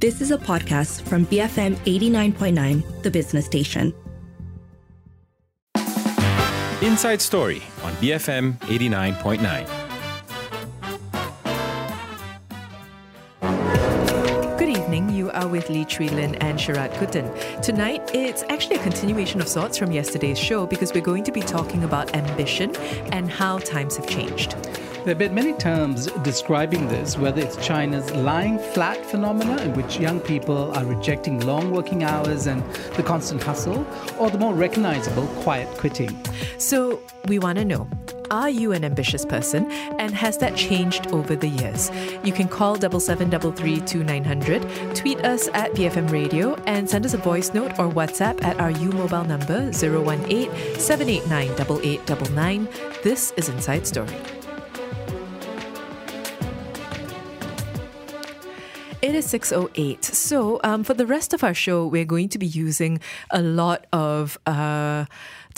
This is a podcast from BFM 89.9, the business station. Inside Story on BFM 89.9. Good evening. You are with Lee Chui Lin and Sharaad Kuttan. Tonight, it's actually a continuation of sorts from yesterday's show because we're going to be talking about ambition and how times have changed. There have been many terms describing this, whether it's China's lying flat phenomena, in which young people are rejecting long working hours and the constant hustle, or the more recognizable quiet quitting. So, we want to know are you an ambitious person and has that changed over the years? You can call 7733 tweet us at BFM Radio, and send us a voice note or WhatsApp at our U mobile number 018 789 8899. This is Inside Story. It is 6.08. So, um, for the rest of our show, we're going to be using a lot of uh,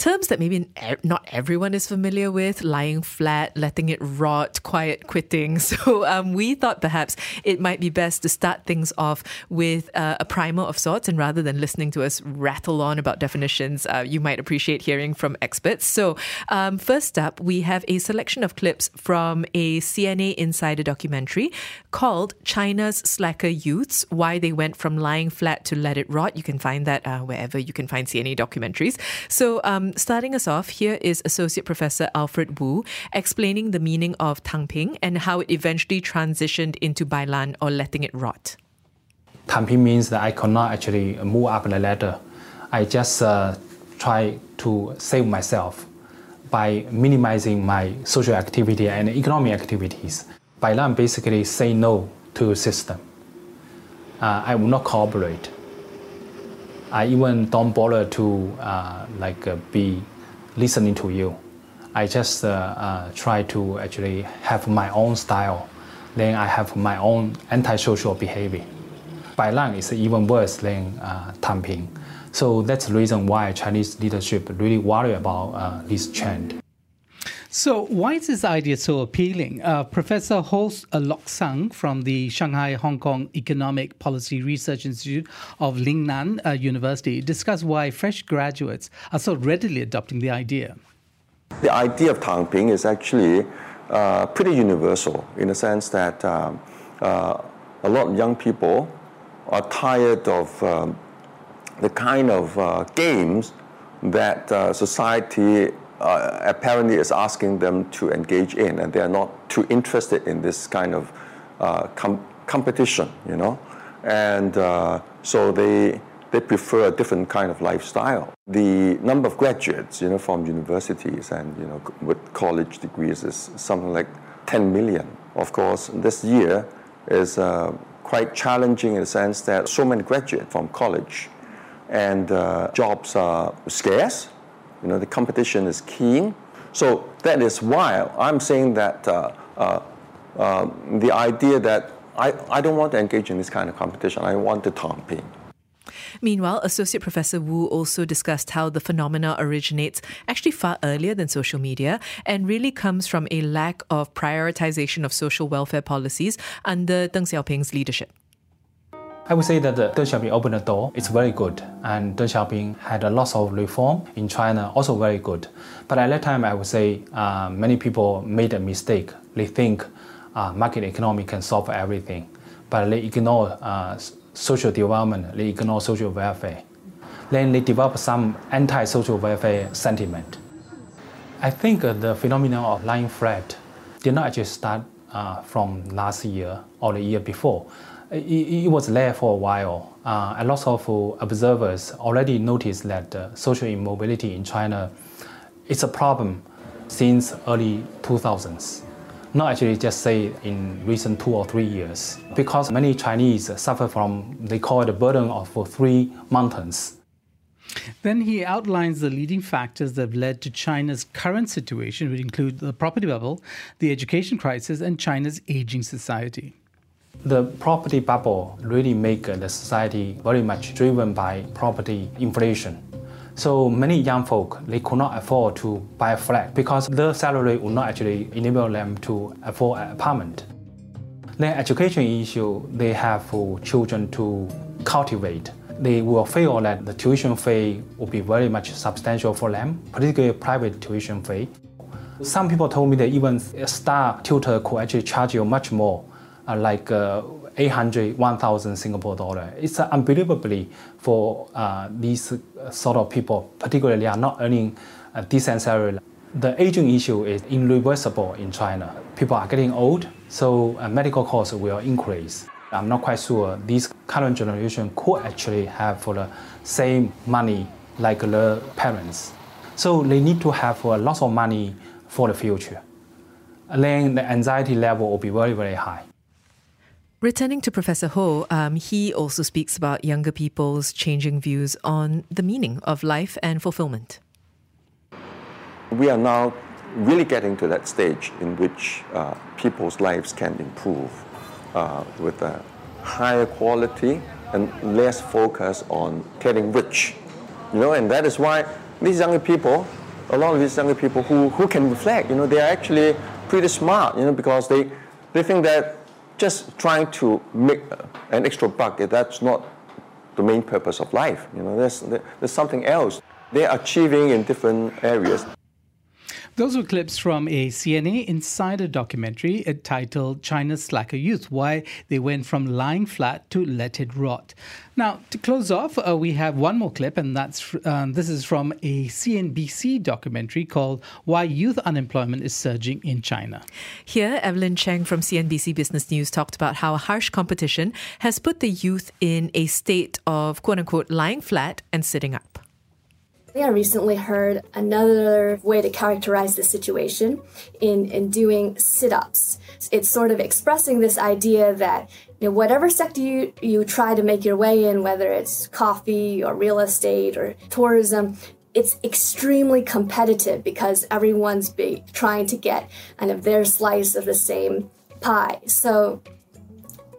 terms that maybe not everyone is familiar with lying flat, letting it rot, quiet quitting. So, um, we thought perhaps it might be best to start things off with uh, a primer of sorts. And rather than listening to us rattle on about definitions, uh, you might appreciate hearing from experts. So, um, first up, we have a selection of clips from a CNA Insider documentary called China's Slacker Youths Why They Went From Lying Flat to Let It Rot. You can find that uh, wherever you can find CNA documentaries. So, um, starting us off, here is Associate Professor Alfred Wu explaining the meaning of Tangping and how it eventually transitioned into Bailan or letting it rot. Tangping means that I cannot actually move up the ladder. I just uh, try to save myself by minimizing my social activity and economic activities. Bailan basically say no to system. Uh, I will not cooperate. I even don't bother to uh, like uh, be listening to you. I just uh, uh, try to actually have my own style. Then I have my own antisocial behavior. Bailan is even worse than uh, Tangping. So that's the reason why Chinese leadership really worry about uh, this trend. So, why is this idea so appealing? Uh, Professor Ho Lok Sang from the Shanghai Hong Kong Economic Policy Research Institute of Lingnan uh, University discussed why fresh graduates are so readily adopting the idea. The idea of Tangping is actually uh, pretty universal in the sense that um, uh, a lot of young people are tired of um, the kind of uh, games that uh, society uh, apparently is asking them to engage in, and they are not too interested in this kind of uh, com- competition, you know, and uh, so they they prefer a different kind of lifestyle. The number of graduates, you know, from universities and you know with college degrees is something like 10 million. Of course, this year is uh, quite challenging in the sense that so many graduate from college, and uh, jobs are scarce you know, the competition is keen. So that is why I'm saying that uh, uh, uh, the idea that I, I don't want to engage in this kind of competition. I want to Tangping. Meanwhile, Associate Professor Wu also discussed how the phenomena originates actually far earlier than social media and really comes from a lack of prioritization of social welfare policies under Deng Xiaoping's leadership. I would say that the Deng Xiaoping opened the door. It's very good. And Deng Xiaoping had a lot of reform in China, also very good. But at that time, I would say uh, many people made a mistake. They think uh, market economy can solve everything. But they ignore uh, social development, they ignore social welfare. Then they develop some anti-social welfare sentiment. I think uh, the phenomenon of lying flat did not actually start uh, from last year or the year before it, it was there for a while. Uh, a lot of observers already noticed that uh, social immobility in China is a problem since early 2000s. Not actually just say in recent two or three years, because many Chinese suffer from, they call it the burden of three mountains. Then he outlines the leading factors that have led to China's current situation, which include the property bubble, the education crisis, and China's aging society. The property bubble really make the society very much driven by property inflation. So many young folk they could not afford to buy a flat because their salary would not actually enable them to afford an apartment. The education issue, they have for children to cultivate. They will feel that the tuition fee will be very much substantial for them, particularly private tuition fee. Some people told me that even a star tutor could actually charge you much more, uh, like uh, 800, 1,000 Singapore dollar. It's uh, unbelievably for uh, these uh, sort of people, particularly are not earning a decent salary. The aging issue is irreversible in China. People are getting old, so uh, medical costs will increase. I'm not quite sure this current generation could actually have for the same money like the parents. So they need to have a lot of money for the future. Then the anxiety level will be very, very high. Returning to Professor Ho, um, he also speaks about younger people's changing views on the meaning of life and fulfillment. We are now really getting to that stage in which uh, people's lives can improve uh, with a higher quality and less focus on getting rich. You know, and that is why these younger people, a lot of these younger people who, who can reflect, you know, they are actually pretty smart, you know, because they, they think that just trying to make an extra buck, eh, that's not the main purpose of life. You know, there's, there's something else. They're achieving in different areas. Those were clips from a CNA Insider documentary titled China's Slacker Youth Why They Went From Lying Flat to Let It Rot. Now, to close off, uh, we have one more clip, and that's um, this is from a CNBC documentary called Why Youth Unemployment is Surging in China. Here, Evelyn Cheng from CNBC Business News talked about how harsh competition has put the youth in a state of quote unquote lying flat and sitting up. I recently heard another way to characterize the situation in, in doing sit ups. It's sort of expressing this idea that you know, whatever sector you, you try to make your way in, whether it's coffee or real estate or tourism, it's extremely competitive because everyone's be trying to get kind of their slice of the same pie. So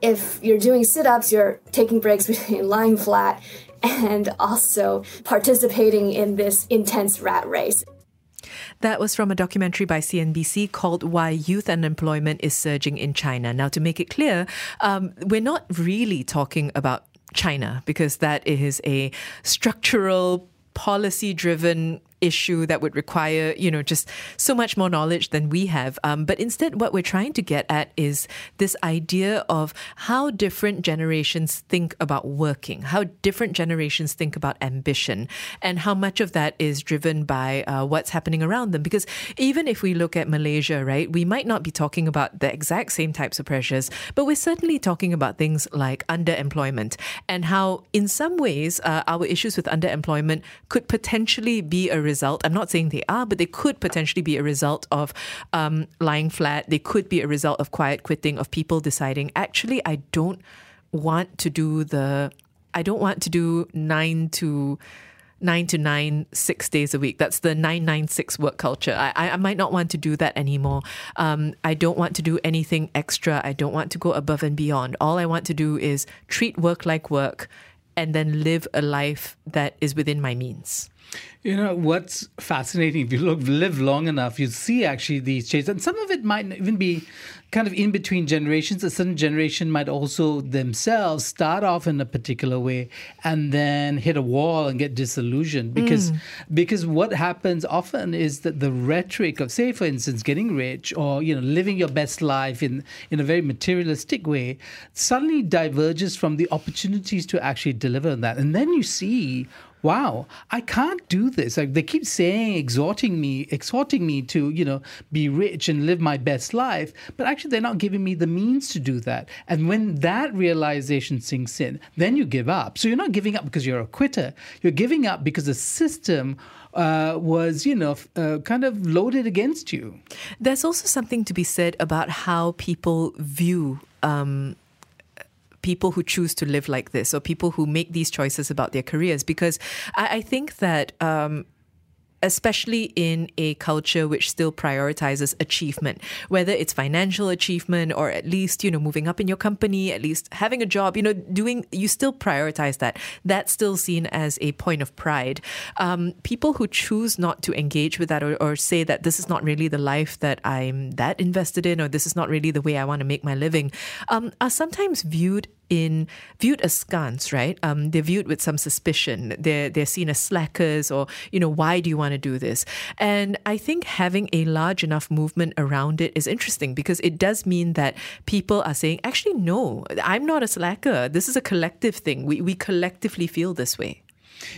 if you're doing sit ups, you're taking breaks between lying flat and also participating in this intense rat race. That was from a documentary by CNBC called Why Youth Unemployment is Surging in China. Now, to make it clear, um, we're not really talking about China because that is a structural, policy driven issue that would require, you know, just so much more knowledge than we have. Um, but instead, what we're trying to get at is this idea of how different generations think about working, how different generations think about ambition, and how much of that is driven by uh, what's happening around them. Because even if we look at Malaysia, right, we might not be talking about the exact same types of pressures, but we're certainly talking about things like underemployment and how, in some ways, uh, our issues with underemployment could potentially be a result. I'm not saying they are, but they could potentially be a result of um, lying flat. They could be a result of quiet quitting, of people deciding, actually, I don't want to do the, I don't want to do nine to nine to nine, six days a week. That's the nine nine six work culture. I, I might not want to do that anymore. Um, I don't want to do anything extra. I don't want to go above and beyond. All I want to do is treat work like work and then live a life that is within my means. You know what's fascinating? If you look live long enough, you see actually these changes, and some of it might even be kind of in between generations. A certain generation might also themselves start off in a particular way and then hit a wall and get disillusioned because mm. because what happens often is that the rhetoric of, say, for instance, getting rich or you know living your best life in in a very materialistic way suddenly diverges from the opportunities to actually deliver on that, and then you see wow, I can't do this. Like they keep saying, exhorting me, exhorting me to, you know, be rich and live my best life, but actually they're not giving me the means to do that. And when that realization sinks in, then you give up. So you're not giving up because you're a quitter. You're giving up because the system uh, was, you know, uh, kind of loaded against you. There's also something to be said about how people view um, people who choose to live like this or people who make these choices about their careers. Because I, I think that um, especially in a culture which still prioritizes achievement, whether it's financial achievement or at least, you know, moving up in your company, at least having a job, you know, doing, you still prioritize that. That's still seen as a point of pride. Um, people who choose not to engage with that or, or say that this is not really the life that I'm that invested in or this is not really the way I want to make my living um, are sometimes viewed in viewed askance, right? Um, they're viewed with some suspicion. They're they're seen as slackers, or you know, why do you want to do this? And I think having a large enough movement around it is interesting because it does mean that people are saying, actually, no, I'm not a slacker. This is a collective thing. We we collectively feel this way.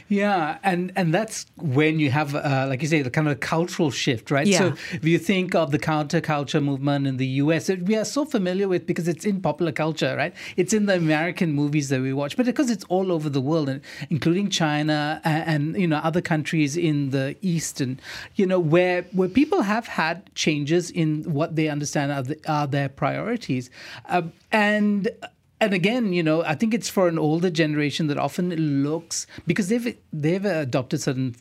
Yeah, and and that's when you have, uh, like you say, the kind of a cultural shift, right? Yeah. So if you think of the counterculture movement in the U.S., it, we are so familiar with because it's in popular culture, right? It's in the American movies that we watch, but because it's all over the world, and including China and, and you know other countries in the East, and you know where where people have had changes in what they understand are, the, are their priorities, uh, and and again, you know, I think it's for an older generation that often looks because they've they've adopted certain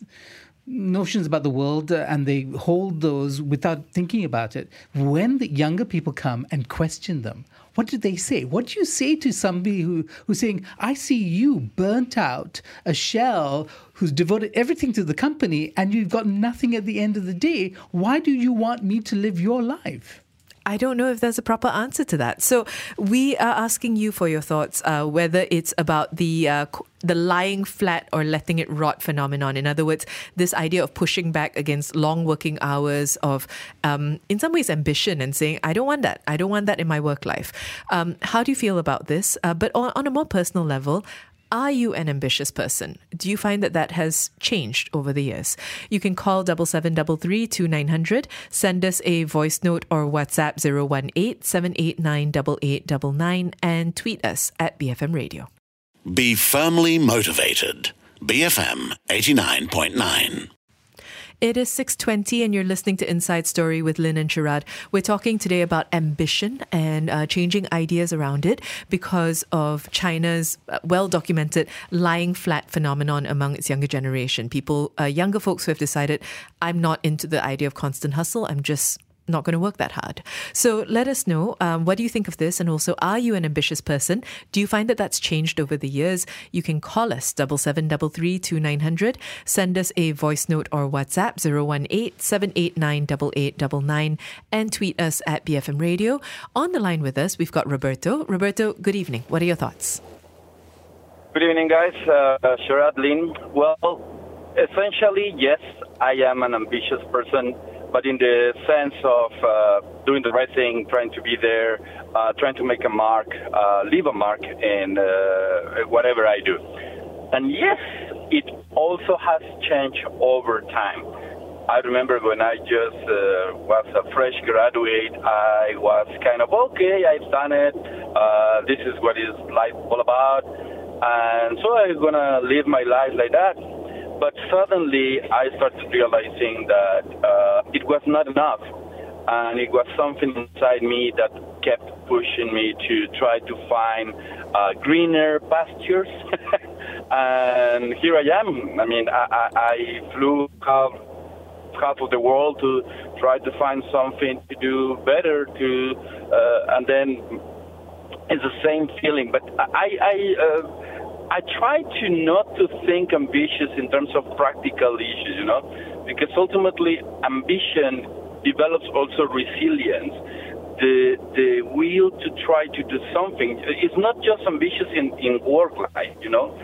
notions about the world uh, and they hold those without thinking about it. When the younger people come and question them, what do they say? What do you say to somebody who, who's saying, I see you burnt out, a shell who's devoted everything to the company and you've got nothing at the end of the day? Why do you want me to live your life? I don't know if there's a proper answer to that. So we are asking you for your thoughts, uh, whether it's about the uh, the lying flat or letting it rot phenomenon. In other words, this idea of pushing back against long working hours, of um, in some ways ambition, and saying, "I don't want that. I don't want that in my work life." Um, how do you feel about this? Uh, but on, on a more personal level, are you an ambitious person? Do you find that that has changed over the years? You can call double seven double three two nine hundred. Send us a voice note or WhatsApp 018 789 8899 and tweet us at BFM Radio. Be firmly motivated. BFM 89.9. It is 6:20 and you're listening to Inside Story with Lynn and Sharaad. We're talking today about ambition and uh, changing ideas around it because of China's uh, well-documented lying flat phenomenon among its younger generation. People, uh, younger folks who have decided, I'm not into the idea of constant hustle. I'm just not going to work that hard. So let us know um, what do you think of this, and also are you an ambitious person? Do you find that that's changed over the years? You can call us double seven double three two nine hundred. Send us a voice note or WhatsApp 018 789 8899 and tweet us at BFM Radio. On the line with us, we've got Roberto. Roberto, good evening. What are your thoughts? Good evening, guys. Uh, Sharaad Lin. Well, essentially, yes, I am an ambitious person but in the sense of uh, doing the right thing, trying to be there, uh, trying to make a mark, uh, leave a mark in uh, whatever I do. And yes, it also has changed over time. I remember when I just uh, was a fresh graduate, I was kind of okay, I've done it. Uh, this is what is life all about. And so I'm to live my life like that but suddenly I started realizing that uh, it was not enough. And it was something inside me that kept pushing me to try to find uh, greener pastures. and here I am. I mean, I, I, I flew half, half of the world to try to find something to do better. To uh, and then it's the same feeling. But I, I uh, I try to not to think ambitious in terms of practical issues, you know, because ultimately ambition develops also resilience. The the will to try to do something is not just ambitious in, in work life, you know.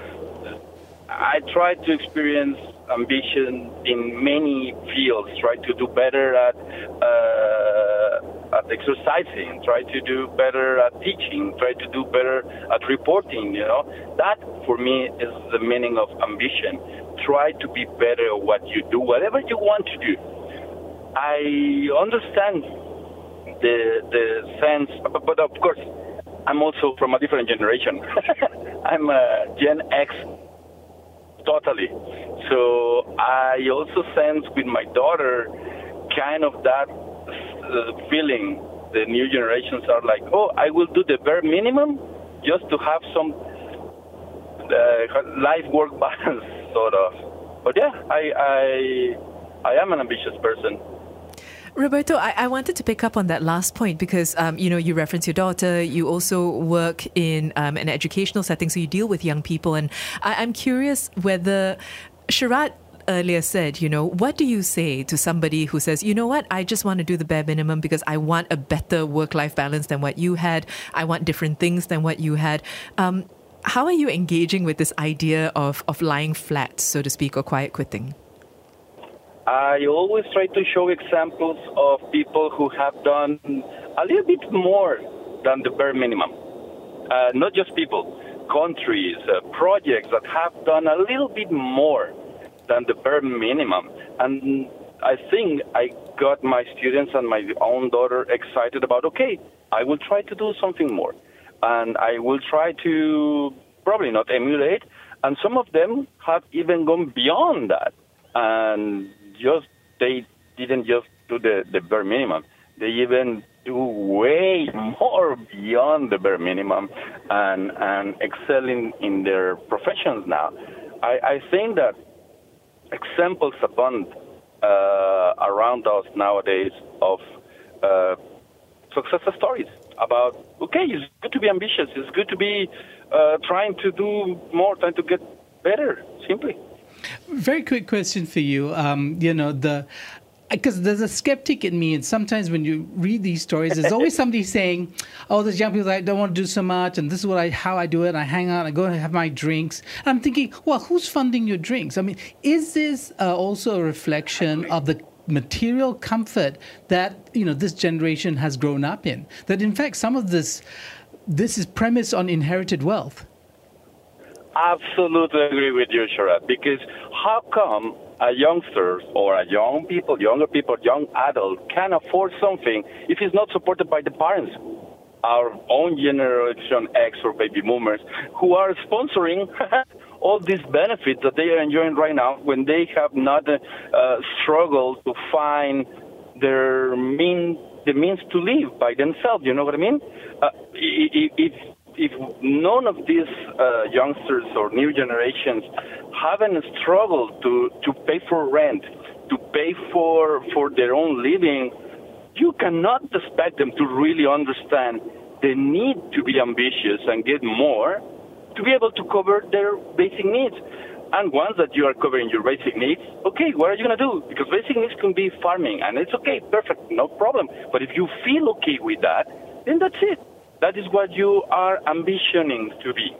I try to experience ambition in many fields, try to do better at uh, at exercising, try to do better at teaching, try to do better at reporting. You know, that for me is the meaning of ambition. Try to be better at what you do, whatever you want to do. I understand the the sense, but, but of course, I'm also from a different generation. I'm a Gen X totally. So I also sense with my daughter kind of that uh, feeling. The new generations are like, oh, I will do the bare minimum just to have some uh, life work balance, sort of. But yeah, I, I I am an ambitious person. Roberto, I, I, wanted to pick up on that last point because um, you know you reference your daughter. You also work in um, an educational setting, so you deal with young people, and I, am curious whether Sharaad earlier said, you know, what do you say to somebody who says, you know what, I just want to do the bare minimum because I want a better work-life balance than what you had. I want different things than what you had. Um, how are you engaging with this idea of of lying flat, so to speak, or quiet quitting? I always try to show examples of people who have done a little bit more than the bare minimum. Uh, not just people, countries, uh, projects that have done a little bit more than the bare minimum. And I think I got my students and my own daughter excited about, okay, I will try to do something more. And I will try to probably not emulate. And some of them have even gone beyond that. And just they didn't just do the, the bare minimum. They even do way more beyond the bare minimum and and excelling in their professions now. I, I think that examples abound uh, around us nowadays of uh, success stories about okay, it's good to be ambitious. It's good to be uh, trying to do more, trying to get better. Simply. Very quick question for you. Um, you know, the because there's a skeptic in me, and sometimes when you read these stories, there's always somebody saying, "Oh, there's young people I don't want to do so much, and this is what I how I do it. I hang out, I go and have my drinks." And I'm thinking, well, who's funding your drinks? I mean, is this uh, also a reflection of the material comfort that you know this generation has grown up in? That in fact, some of this this is premised on inherited wealth absolutely agree with you, Sharaad, because how come a youngster or a young people, younger people, young adult can afford something if it's not supported by the parents? Our own generation X or baby boomers who are sponsoring all these benefits that they are enjoying right now when they have not uh, struggled to find their mean the means to live by themselves. You know what I mean? Uh, if if none of these uh, youngsters or new generations haven't struggled to, to pay for rent, to pay for, for their own living, you cannot expect them to really understand the need to be ambitious and get more to be able to cover their basic needs. And once that you are covering your basic needs, okay, what are you going to do? Because basic needs can be farming, and it's okay, perfect, no problem. But if you feel okay with that, then that's it. That is what you are ambitioning to be.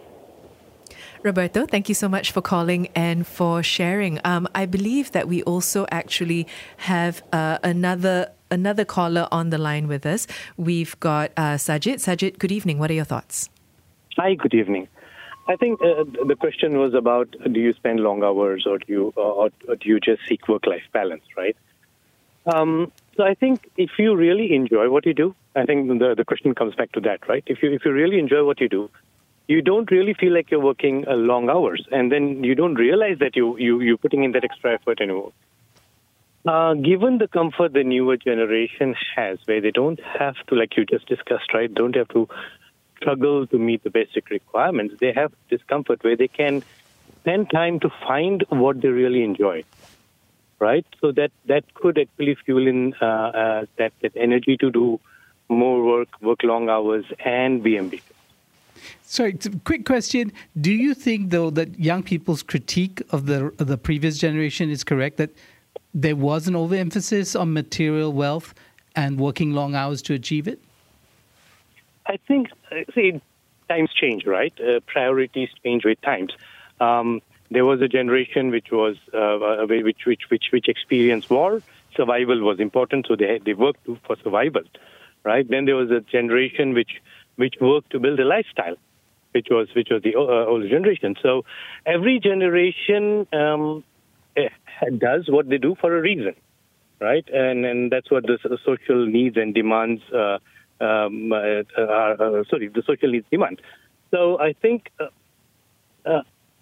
Roberto, thank you so much for calling and for sharing. Um, I believe that we also actually have uh, another another caller on the line with us. We've got uh, Sajid. Sajid, good evening. What are your thoughts? Hi, good evening. I think uh, the question was about do you spend long hours or do you or, or do you just seek work life balance, right? Um, so I think if you really enjoy what you do, I think the the question comes back to that, right? If you if you really enjoy what you do, you don't really feel like you're working uh, long hours, and then you don't realize that you you you're putting in that extra effort anymore. Uh, given the comfort the newer generation has, where they don't have to, like you just discussed, right? Don't have to struggle to meet the basic requirements. They have discomfort where they can spend time to find what they really enjoy right? So that that could actually fuel in uh, uh, that that energy to do more work, work long hours, and be ambitious. Sorry, quick question: Do you think, though, that young people's critique of the of the previous generation is correct? That there was an overemphasis on material wealth and working long hours to achieve it. I think, uh, see, times change, right? Uh, priorities change with times. Um, there was a generation which was uh, which which which which experienced war. Survival was important, so they they worked for survival, right? Then there was a generation which which worked to build a lifestyle, which was which was the uh, older generation. So every generation um, eh, does what they do for a reason, right? And and that's what the, social needs and demands uh, um, uh, are. Uh, sorry, the social needs demand. So I think.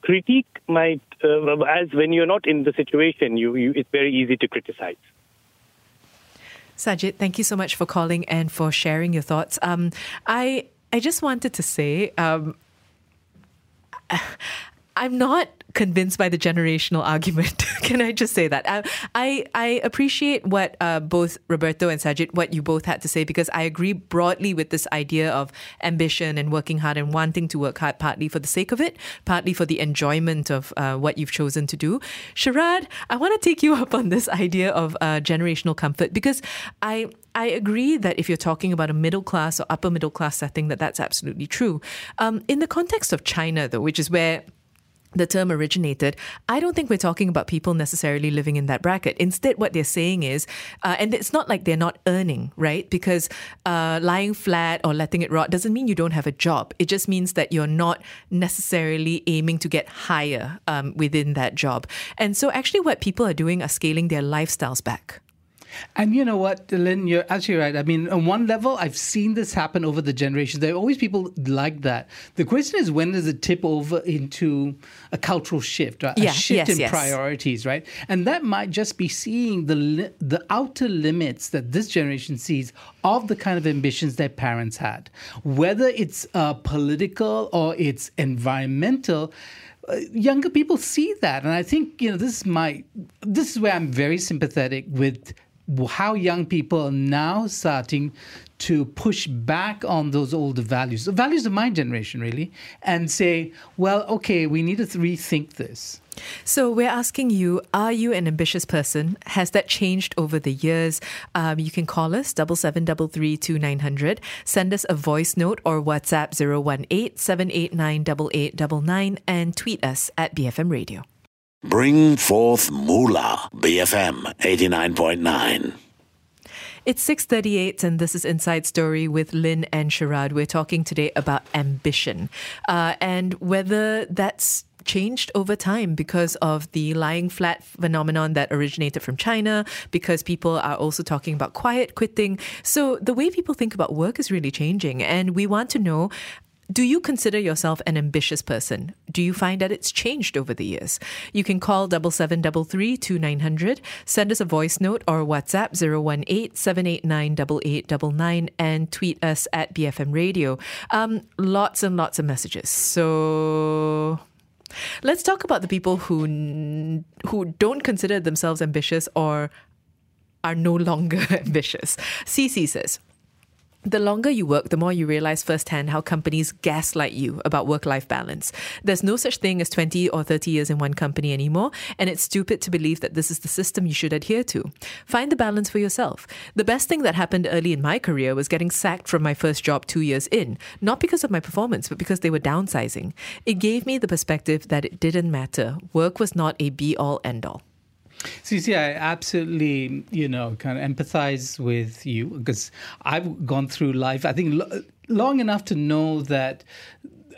Critique might, uh, as when you're not in the situation, you, you it's very easy to criticize. Sajid, thank you so much for calling and for sharing your thoughts. Um, I I just wanted to say. Um, I'm not convinced by the generational argument. Can I just say that? I I, I appreciate what uh, both Roberto and Sajid, what you both had to say, because I agree broadly with this idea of ambition and working hard and wanting to work hard, partly for the sake of it, partly for the enjoyment of uh, what you've chosen to do. Sharaad, I want to take you up on this idea of uh, generational comfort because I I agree that if you're talking about a middle class or upper middle class setting, that that's absolutely true. Um, in the context of China, though, which is where the term originated, I don't think we're talking about people necessarily living in that bracket. Instead, what they're saying is, uh, and it's not like they're not earning, right? Because uh, lying flat or letting it rot doesn't mean you don't have a job. It just means that you're not necessarily aiming to get higher um, within that job. And so, actually, what people are doing are scaling their lifestyles back. And you know what, Lynn, you're absolutely right. I mean, on one level, I've seen this happen over the generations. There are always people like that. The question is, when does it tip over into a cultural shift, right? Yeah, a shift yes, in yes. priorities, right? And that might just be seeing the li- the outer limits that this generation sees of the kind of ambitions their parents had, whether it's uh, political or it's environmental uh, younger people see that and i think you know this is my this is where i'm very sympathetic with how young people are now starting to push back on those older values the values of my generation really and say well okay we need to rethink this So we're asking you: Are you an ambitious person? Has that changed over the years? Um, you can call us double seven double three two nine hundred. Send us a voice note or WhatsApp 018-789-8899 and tweet us at BFM Radio. Bring forth Moolah, BFM 89.9. It's 6:38 and this is Inside Story with Lynn and Sharaad. We're talking today about ambition uh, and whether that's changed over time because of the lying flat phenomenon that originated from China, because people are also talking about quiet quitting. So the way people think about work is really changing. And we want to know do you consider yourself an ambitious person? Do you find that it's changed over the years? You can call double seven double three two nine hundred, send us a voice note or WhatsApp 018-789-8899 and tweet us at BFM Radio. Um, lots and lots of messages. So let's talk about the people who who don't consider themselves ambitious or are no longer ambitious. CC says. The longer you work, the more you realize firsthand how companies gaslight you about work life balance. There's no such thing as 20 or 30 years in one company anymore, and it's stupid to believe that this is the system you should adhere to. Find the balance for yourself. The best thing that happened early in my career was getting sacked from my first job two years in, not because of my performance, but because they were downsizing. It gave me the perspective that it didn't matter. Work was not a be all end all. CC, I absolutely, you know, kind of empathize with you because I've gone through life, I think, lo- long enough to know that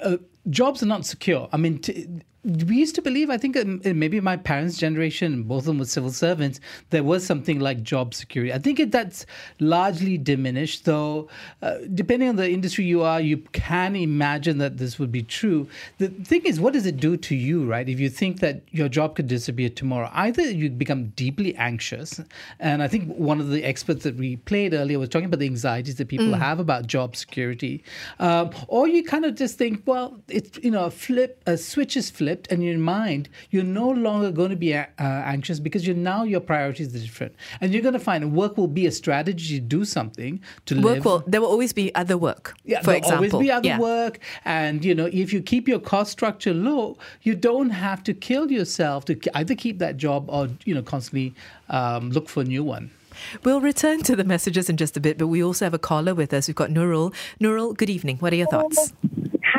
uh, jobs are not secure. I mean, t- we used to believe, I think um, maybe my parents' generation, both of them were civil servants, there was something like job security. I think it, that's largely diminished, though, uh, depending on the industry you are, you can imagine that this would be true. The thing is, what does it do to you, right? If you think that your job could disappear tomorrow, either you become deeply anxious, and I think one of the experts that we played earlier was talking about the anxieties that people have about job security, um, or you kind of just think, well, it's, you know, a flip, a switch is flipped and in your mind you're no longer going to be uh, anxious because you now your priorities are different and you're going to find work will be a strategy to do something to Work live will, there will always be other work, yeah, for example. always be other Yeah. work, and you know if you keep your cost structure low, you don't have to kill yourself to either keep that job or you know constantly um, look for a new one. We'll return to the messages in just a bit, but we also have a caller with us. We've got Nurul. Nurul, good evening. What are your thoughts?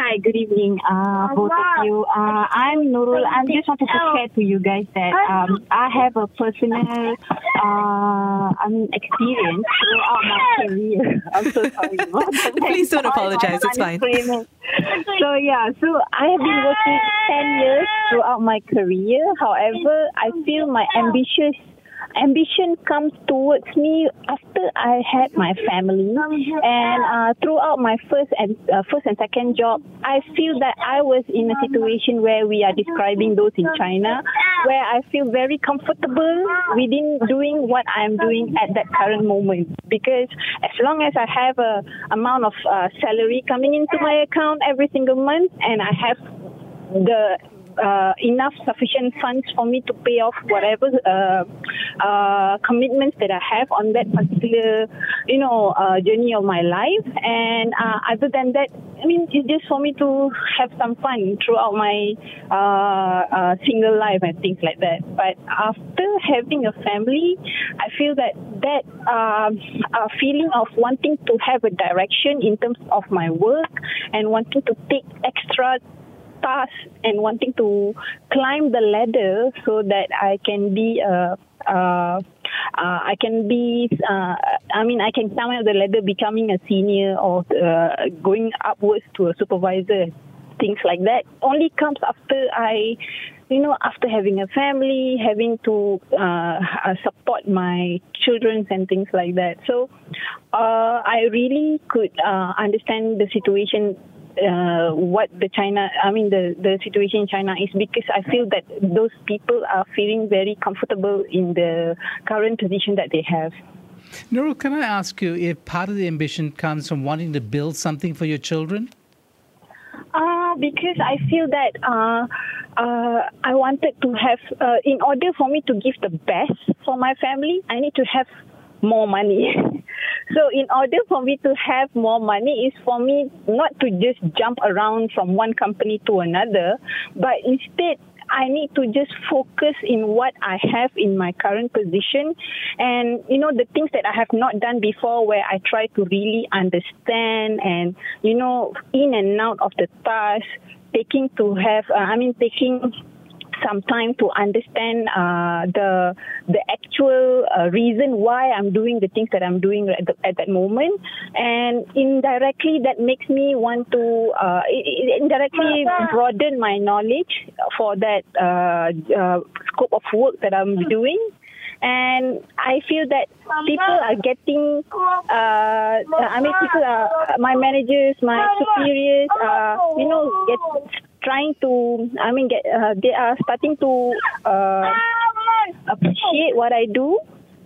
Hi, good evening, uh, both of you. Uh, I'm Nurul. I just wanted to share to you guys that um, I have a personal uh, mean, experience throughout my career. I'm so sorry. Please don't apologize. It's fine. So yeah, so I have been working 10 years throughout my career. However, I feel my ambitious ambition comes towards me after I had my family, and uh, throughout my first and uh, first and second job, I feel that I was in a situation where we are describing those in China, where I feel very comfortable within doing what I am doing at that current moment. Because as long as I have a amount of uh, salary coming into my account every single month, and I have the uh, enough sufficient funds for me to pay off whatever uh, uh, commitments that I have on that particular, you know, uh, journey of my life. And uh, other than that, I mean, it's just for me to have some fun throughout my single life and things like that. But after having a family, I feel that that uh, feeling of wanting to have a direction in terms of my work and wanting to take extra tasks and wanting to climb the ladder so that I can be a uh, uh, I can be, uh, I mean, I can climb the ladder becoming a senior or uh, going upwards to a supervisor, things like that. Only comes after I, you know, after having a family, having to uh, uh, support my children and things like that. So uh, I really could uh, understand the situation uh, what the China, I mean, the, the situation in China is because I feel that those people are feeling very comfortable in the current position that they have. Nurul, can I ask you if part of the ambition comes from wanting to build something for your children? Uh, because I feel that uh, uh, I wanted to have, uh, in order for me to give the best for my family, I need to have more money. so in order for me to have more money is for me not to just jump around from one company to another, but instead I need to just focus in what I have in my current position and you know the things that I have not done before where I try to really understand and you know in and out of the task taking to have uh, I mean taking some time to understand uh, the the actual uh, reason why I'm doing the things that I'm doing at, the, at that moment, and indirectly that makes me want to uh, indirectly broaden my knowledge for that uh, uh, scope of work that I'm doing. And I feel that people are getting, uh, I mean, people are, my managers, my superiors, are, you know, get trying to, I mean, get, uh, they are starting to uh, appreciate what I do,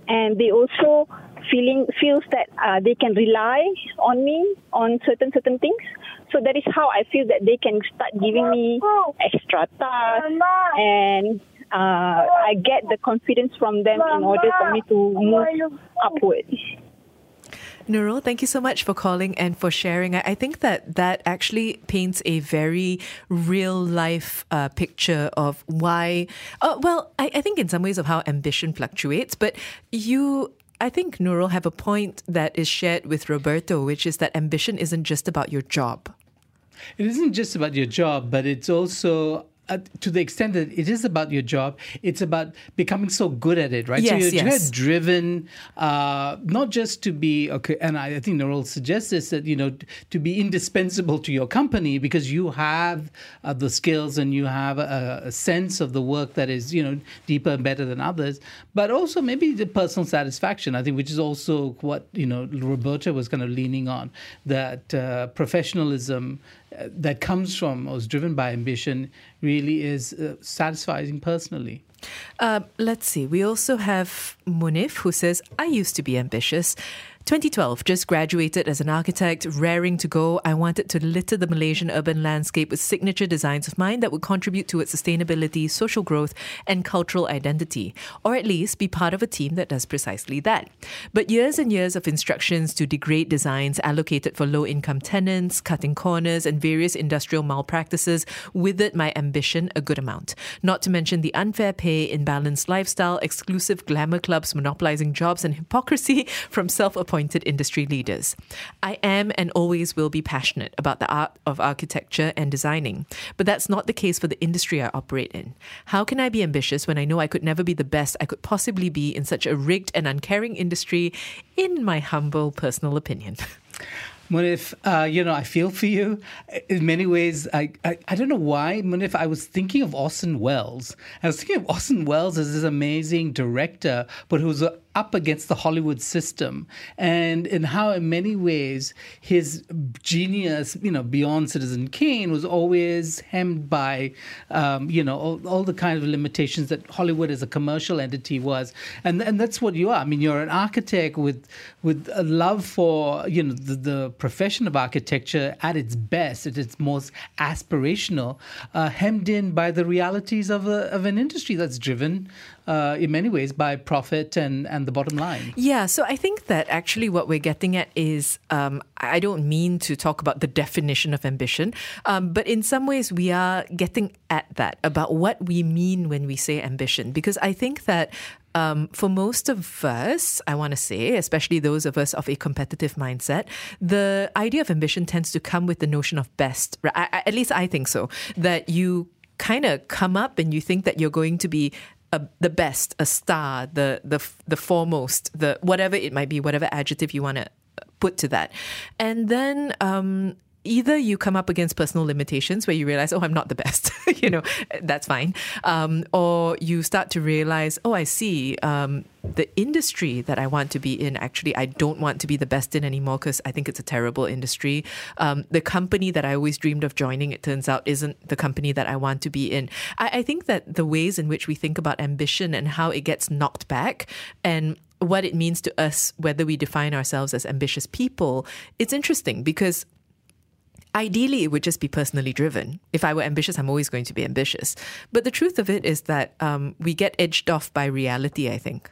and they also feeling feels that uh, they can rely on me on certain certain things. So that is how I feel that they can start giving me extra tasks, and uh, I get the confidence from them in order for me to move upwards. Nurul, thank you so much for calling and for sharing. I think that that actually paints a very real life uh, picture of why, uh, well, I, I think in some ways of how ambition fluctuates, but you I think Nurul have a point that is shared with Roberto, which is that ambition isn't just about your job. It isn't just about your job, but it's also uh, to the extent that it is about your job, it's about becoming so good at it, right? Yes, so you're yes. driven uh, not just to be okay, and I, I think Nurul suggests this that you know to be indispensable to your company because you have uh, the skills and you have a, a, sense of the work that is you know deeper and better than others, but also maybe the personal satisfaction. I think which is also what you know Roberta was kind of leaning on that uh, professionalism that comes from or is driven by ambition really is uh, satisfying personally. Uh, let's see. We also have Munif who says, I used to be ambitious. 2012, just graduated as an architect, raring to go. I wanted to litter the Malaysian urban landscape with signature designs of mine that would contribute to its sustainability, social growth, and cultural identity, or at least be part of a team that does precisely that. But years and years of instructions to degrade designs allocated for low income tenants, cutting corners, and various industrial malpractices withered my ambition a good amount. Not to mention the unfair pay, imbalanced lifestyle, exclusive glamour clubs monopolizing jobs, and hypocrisy from self appointed appointed industry leaders. I am and always will be passionate about the art of architecture and designing, but that's not the case for the industry I operate in. How can I be ambitious when I know I could never be the best I could possibly be in such a rigged and uncaring industry, in my humble personal opinion? Munif, uh, you know, I feel for you. In many ways, I, I, I don't know why, Munif, I was thinking of Orson Welles. I was thinking of Orson Welles as this amazing director, but who's a, up against the Hollywood system, and in how, in many ways, his genius, you know, beyond Citizen Kane, was always hemmed by, um, you know, all, all, the kind of limitations that Hollywood as a commercial entity was, and and that's what you are. I mean, you're an architect with with a love for you know the, the profession of architecture at its best, at its most aspirational, uh, hemmed in by the realities of a, of an industry that's driven uh, in many ways by profit and, and the bottom line. Yeah, so I think that actually what we're getting at is um, I don't mean to talk about the definition of ambition, um, but in some ways we are getting at that about what we mean when we say ambition. Because I think that um, for most of us, I want to say, especially those of us of a competitive mindset, the idea of ambition tends to come with the notion of best. I, I, at least I think so. That you kind of come up and you think that you're going to be a, the best, a star, the the the foremost, the whatever it might be, whatever adjective you want to put to that, and then um, either you come up against personal limitations where you realize, oh, I'm not the best, you know, that's fine. Um, or you start to realize, oh, I see, um, the industry that I want to be in, actually, I don't want to be the best in anymore because I think it's a terrible industry. Um, the company that I always dreamed of joining, it turns out, isn't the company that I want to be in. I, I think that the ways in which we think about ambition and how it gets knocked back and what it means to us, whether we define ourselves as ambitious people, it's interesting because Ideally, it would just be personally driven. If I were ambitious, I'm always going to be ambitious. But the truth of it is that um, we get edged off by reality, I think.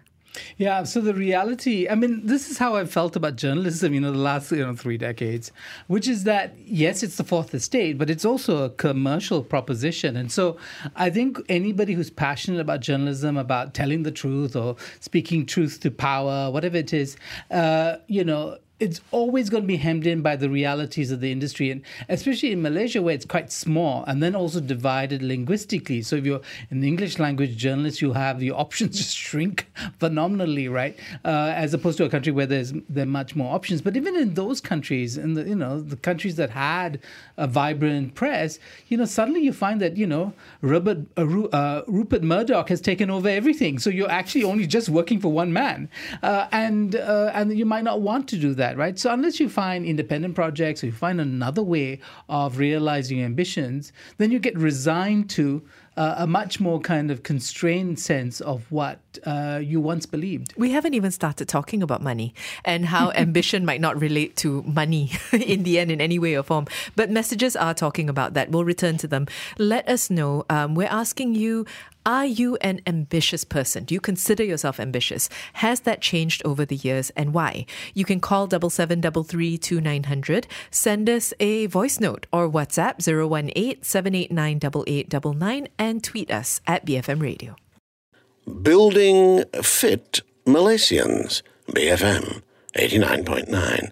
Yeah, so the reality, I mean, this is how I've felt about journalism, you know, the last, you know, three decades, which is that, yes, it's the fourth estate, but it's also a commercial proposition. And so I think anybody who's passionate about journalism, about telling the truth or speaking truth to power, whatever it is, uh, you know, it's always going to be hemmed in by the realities of the industry, and especially in Malaysia where it's quite small and then also divided linguistically. So if you're an English language journalist, you have the options just shrink phenomenally, right? Uh, as opposed to a country where there's there are much more options. But even in those countries, in the you know the countries that had a vibrant press, you know suddenly you find that you know Rupert uh, uh, Rupert Murdoch has taken over everything. So you're actually only just working for one man, uh, and uh, and you might not want to do that that, right? So unless you find independent projects or you find another way of realizing your ambitions, then you get resigned to uh, a much more kind of constrained sense of what uh, you once believed. We haven't even started talking about money and how ambition might not relate to money in the end in any way or form. But messages are talking about that. We'll return to them. Let us know. Um, we're asking you are you an ambitious person? Do you consider yourself ambitious? Has that changed over the years and why? You can call double seven double three two nine hundred. Send us a voice note or WhatsApp 018 789 8899 and tweet us at BFM Radio. Building Fit Malaysians, BFM 89.9.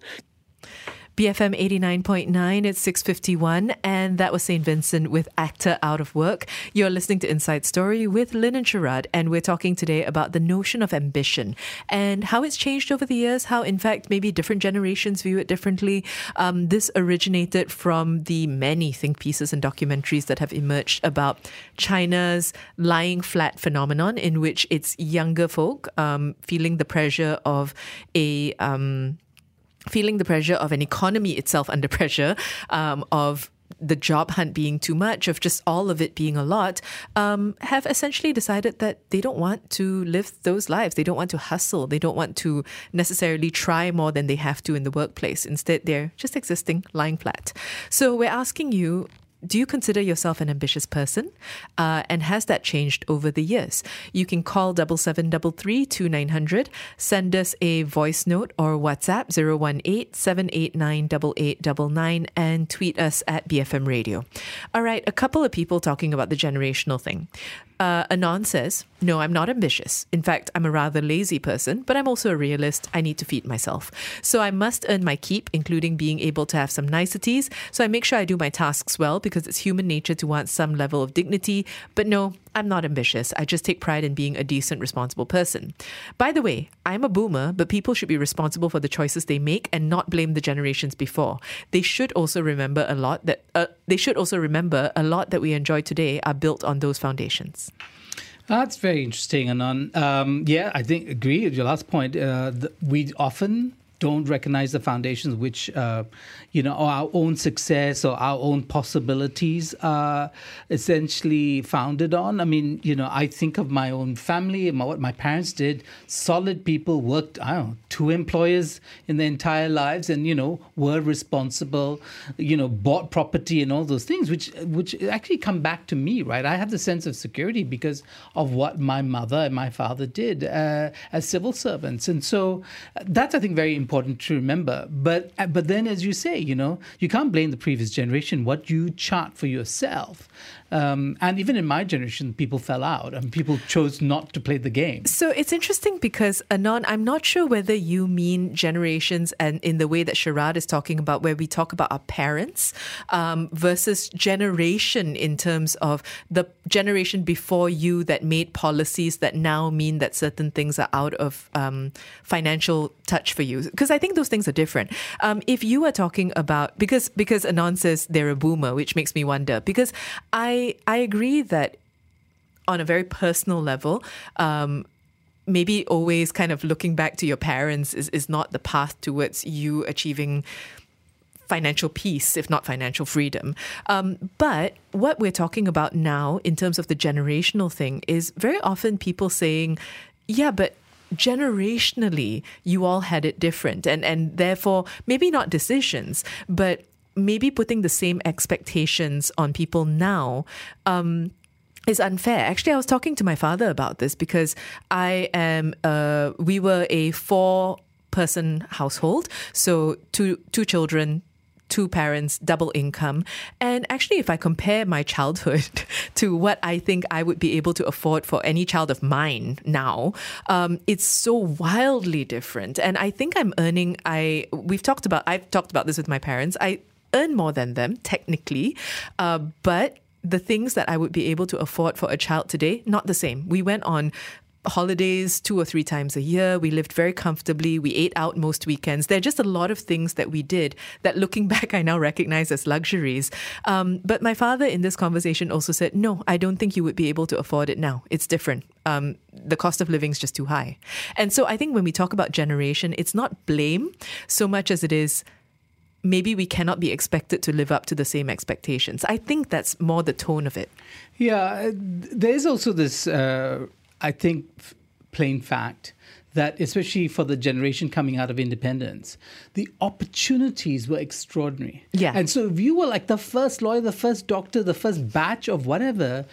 BFM 89.9, it's 651, and that was St. Vincent with Actor Out of Work. You're listening to Inside Story with Lynn and Sharaad, and we're talking today about the notion of ambition and how it's changed over the years, how, in fact, maybe different generations view it differently. Um, this originated from the many think pieces and documentaries that have emerged about China's lying flat phenomenon, in which it's younger folk um, feeling the pressure of a um, feeling the pressure of an economy itself under pressure, um, of the job hunt being too much, of just all of it being a lot, um, have essentially decided that they don't want to live those lives. They don't want to hustle. They don't want to necessarily try more than they have to in the workplace. Instead, they're just existing, lying flat. So we're asking you do you consider yourself an ambitious person? Uh, and has that changed over the years? You can call double seven double three two nine hundred, send us a voice note or WhatsApp 018 789 8899 and tweet us at BFM Radio. All right, a couple of people talking about the generational thing. Uh, Anon says, No, I'm not ambitious. In fact, I'm a rather lazy person, but I'm also a realist. I need to feed myself. So I must earn my keep, including being able to have some niceties. So I make sure I do my tasks well because it's human nature to want some level of dignity. But no, I'm not ambitious. I just take pride in being a decent, responsible person. By the way, I'm a boomer, but people should be responsible for the choices they make and not blame the generations before. They should also remember a lot that uh, they should also remember a lot that we enjoy today are built on those foundations. That's very interesting, Anon. Um, yeah, I think agree with your last point. Uh, we often don't recognize the foundations which uh, you know our own success or our own possibilities are essentially founded on. I mean you know i think of my own family and what my parents did. Solid people worked i don't know two employers in their entire lives and you know were responsible you know bought property and all those things which which actually come back to me right? I have the sense of security because of what my mother and my father did uh, as civil servants. And so uh, that's i think very important important to remember. But uh, but then, as you say, you know, you can't blame the previous generation. What you chart for yourself um, and even in my generation, people fell out and people chose not to play the game. So it's interesting because, Anon, I'm not sure whether you mean generations and in the way that Sharaad is talking about, where we talk about our parents um, versus generation in terms of the generation before you that made policies that now mean that certain things are out of um, financial touch for you. Because I think those things are different. Um, if you are talking about, because, because Anon says they're a boomer, which makes me wonder, because I I agree that on a very personal level, um, maybe always kind of looking back to your parents is, is not the path towards you achieving financial peace, if not financial freedom. Um, but what we're talking about now, in terms of the generational thing, is very often people saying, yeah, but generationally you all had it different and and therefore maybe not decisions but maybe putting the same expectations on people now um, is unfair. Actually, I was talking to my father about this because I am. Uh, we were a four-person household, so two two children, two parents, double income. And actually, if I compare my childhood to what I think I would be able to afford for any child of mine now, um, it's so wildly different. And I think I'm earning. I we've talked about. I've talked about this with my parents. I earn more than them, technically, uh, but the things that I would be able to afford for a child today, not the same. We went on holidays two or three times a year. We lived very comfortably. We ate out most weekends. There are just a lot of things that we did that looking back, I now recognize as luxuries. Um, but my father in this conversation also said, no, I don't think you would be able to afford it now. It's different. Um, the cost of living is just too high. And so I think when we talk about generation, it's not blame so much as it is maybe we cannot be expected to live up to the same expectations. I think that's more the tone of it. Yeah, there's also this, uh, I think, plain fact that especially for the generation coming out of independence, the opportunities were extraordinary. Yeah. And so if you were like the first lawyer, the first doctor, the first batch of whatever,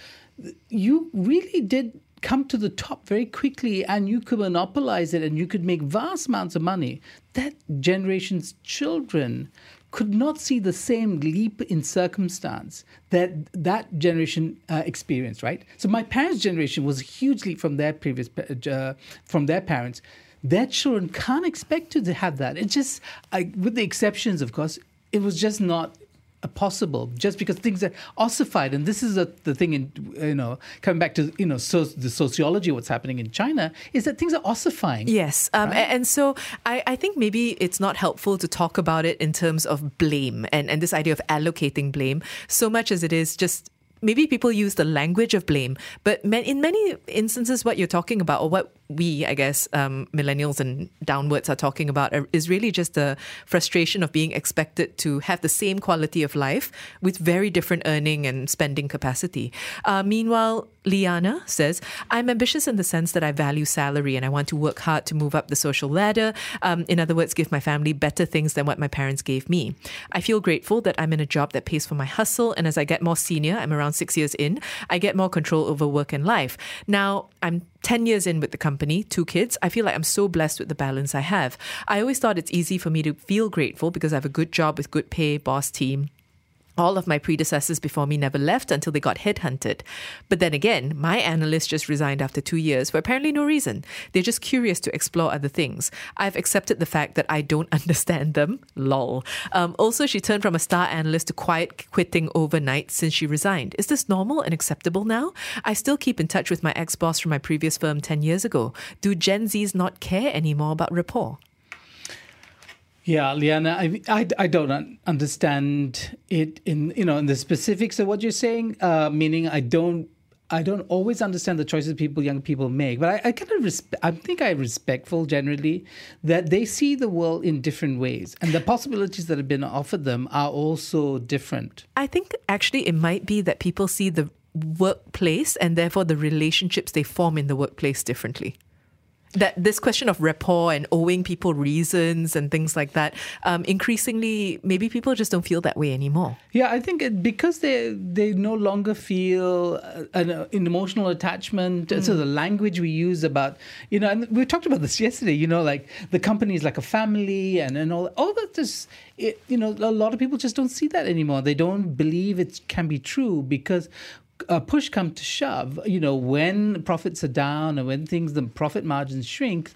you really did come to the top very quickly and you could monopolize it and you could make vast amounts of money. That generation's children could not see the same leap in circumstance that that generation uh, experienced, right? So my parents' generation was a huge leap from their previous, uh, from their parents. Their children can't expect to have that. It just, I, with the exceptions, of course, it was just not possible just because things are ossified and this is a, the thing in you know coming back to you know so the sociology of what's happening in china is that things are ossifying yes um, right? and so I, I think maybe it's not helpful to talk about it in terms of blame and, and this idea of allocating blame so much as it is just maybe people use the language of blame, but in many instances, what you're talking about, or what we, I guess, um, millennials and downwards are talking about, is really just the frustration of being expected to have the same quality of life with very different earning and spending capacity. Uh, meanwhile, Liana says, I'm ambitious in the sense that I value salary and I want to work hard to move up the social ladder. Um, in other words, give my family better things than what my parents gave me. I feel grateful that I'm in a job that pays for my hustle. And as I get more senior, I'm around six years in, I get more control over work and life. Now, I'm 10 years in with the company, two kids, I feel like I'm so blessed with the balance I have. I always thought it's easy for me to feel grateful because I have a good job with good pay, boss team, all of my predecessors before me never left until they got headhunted. But then again, my analyst just resigned after two years for apparently no reason. They're just curious to explore other things. I've accepted the fact that I don't understand them. Lol. Um, also, she turned from a star analyst to quiet quitting overnight since she resigned. Is this normal and acceptable now? I still keep in touch with my ex boss from my previous firm 10 years ago. Do Gen Zs not care anymore about rapport? Yeah, Liana, I, I, I, don't understand it in you know in the specifics of what you're saying. Uh, meaning, I don't I don't always understand the choices people, young people make, but I, I kind of respect. I think I'm respectful generally that they see the world in different ways, and the possibilities that have been offered them are also different. I think actually it might be that people see the workplace and therefore the relationships they form in the workplace differently that this question of rapport and owing people reasons and things like that, um, increasingly, maybe people just don't feel that way anymore. Yeah, I think it, because they they no longer feel an, an emotional attachment. Mm. So the language we use about, you know, and we talked about this yesterday. You know, like the company is like a family, and and all all that just. It, you know, a lot of people just don't see that anymore. They don't believe it can be true because uh, push come to shove, you know, when profits are down and when things, the profit margins shrink,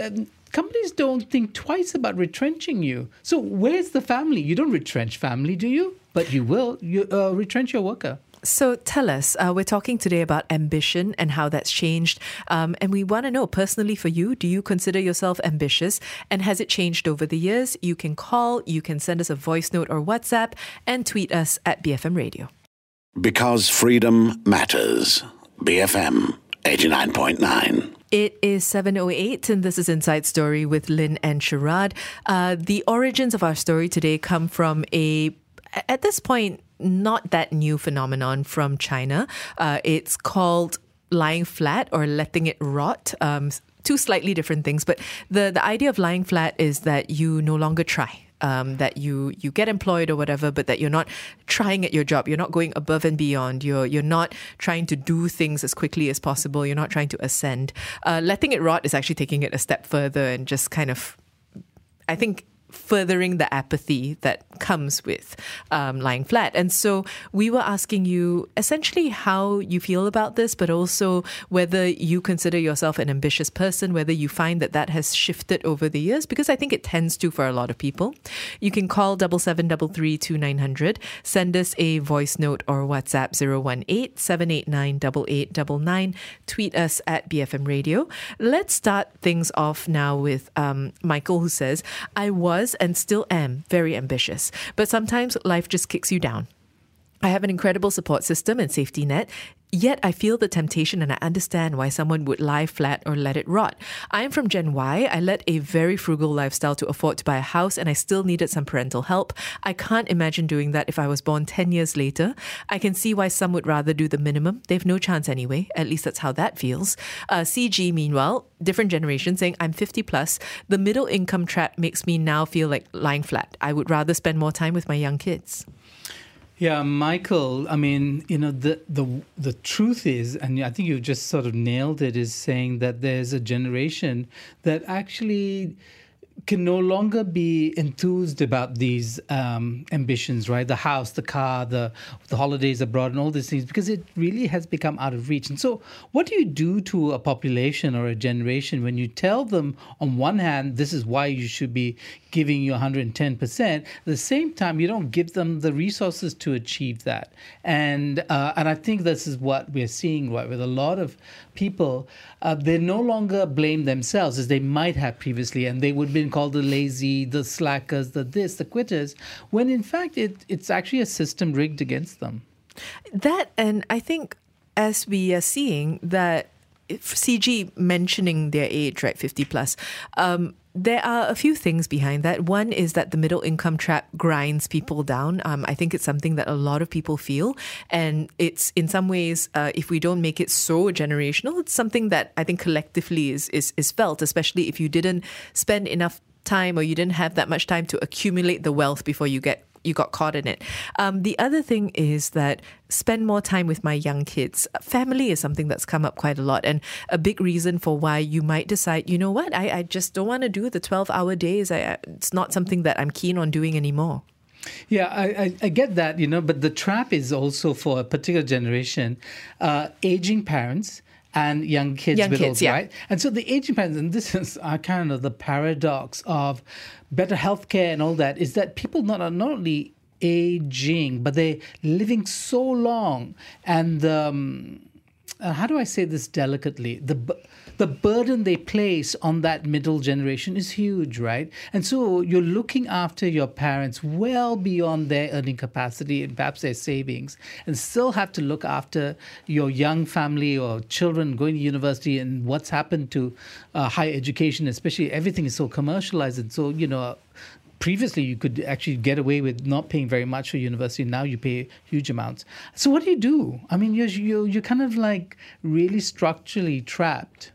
um, companies don't think twice about retrenching you. So where's the family? You don't retrench family, do you? But you will. You uh, retrench your worker. So tell us, uh, we're talking today about ambition and how that's changed. Um, and we want to know personally for you, do you consider yourself ambitious? And has it changed over the years? You can call, you can send us a voice note or WhatsApp, and tweet us at BFM Radio. Because freedom matters. BFM 89.9. It is 7.08 and this is Inside Story with Lynn and Sharaad. Uh, the origins of our story today come from a, at this point, not that new phenomenon from China. Uh, it's called lying flat or letting it rot. Um, two slightly different things, but the, the idea of lying flat is that you no longer try um, that you you get employed or whatever, but that you're not trying at your job. You're not going above and beyond. You're you're not trying to do things as quickly as possible. You're not trying to ascend. Uh, letting it rot is actually taking it a step further and just kind of, I think furthering the apathy that comes with um, lying flat. And so we were asking you essentially how you feel about this, but also whether you consider yourself an ambitious person, whether you find that that has shifted over the years, because I think it tends to for a lot of people. You can call double seven double three two nine hundred, send us a voice note or WhatsApp 018 789 8899, tweet us at BFM Radio. Let's start things off now with um, Michael, who says, I was was and still am very ambitious, but sometimes life just kicks you down. I have an incredible support system and safety net. Yet I feel the temptation and I understand why someone would lie flat or let it rot. I am from Gen Y. I led a very frugal lifestyle to afford to buy a house and I still needed some parental help. I can't imagine doing that if I was born 10 years later. I can see why some would rather do the minimum. They've no chance anyway. At least that's how that feels. Uh, CG, meanwhile, different generation saying, I'm 50 plus. The middle income trap makes me now feel like lying flat. I would rather spend more time with my young kids. Yeah, Michael. I mean, you know, the the the truth is, and I think you've just sort of nailed it, is saying that there's a generation that actually can no longer be enthused about these um, ambitions, right? The house, the car, the the holidays abroad, and all these things, because it really has become out of reach. And so, what do you do to a population or a generation when you tell them, on one hand, this is why you should be giving you 110%, at the same time, you don't give them the resources to achieve that. And uh, and I think this is what we're seeing, right, with a lot of people, uh, they no longer blame themselves as they might have previously, and they would have called the lazy, the slackers, the this, the quitters, when in fact it, it's actually a system rigged against them. That, and I think as we are seeing that CG mentioning their age, right, 50 plus, um, there are a few things behind that. One is that the middle income trap grinds people down. Um, I think it's something that a lot of people feel. And it's in some ways, uh, if we don't make it so generational, it's something that I think collectively is, is, is felt, especially if you didn't spend enough time or you didn't have that much time to accumulate the wealth before you get you got caught in it. Um, the other thing is that spend more time with my young kids. Family is something that's come up quite a lot, and a big reason for why you might decide, you know what, I, I just don't want to do the 12 hour days. I, it's not something that I'm keen on doing anymore. Yeah, I, I, I, get that, you know, but the trap is also for a particular generation, uh, aging parents and young kids, young kids yeah. right? And so the aging parents, and this is uh, kind of the paradox of better healthcare and all that, is that people not, not only aging, but they're living so long and um, uh, how do I say this delicately? The the burden they place on that middle generation is huge, right? And so you're looking after your parents well beyond their earning capacity and perhaps their savings, and still have to look after your young family or children going to university and what's happened to uh, higher education, especially everything is so commercialized. And so, you know, previously you could actually get away with not paying very much for university. Now you pay huge amounts. So what do you do? I mean, you're you're, you're kind of like really structurally trapped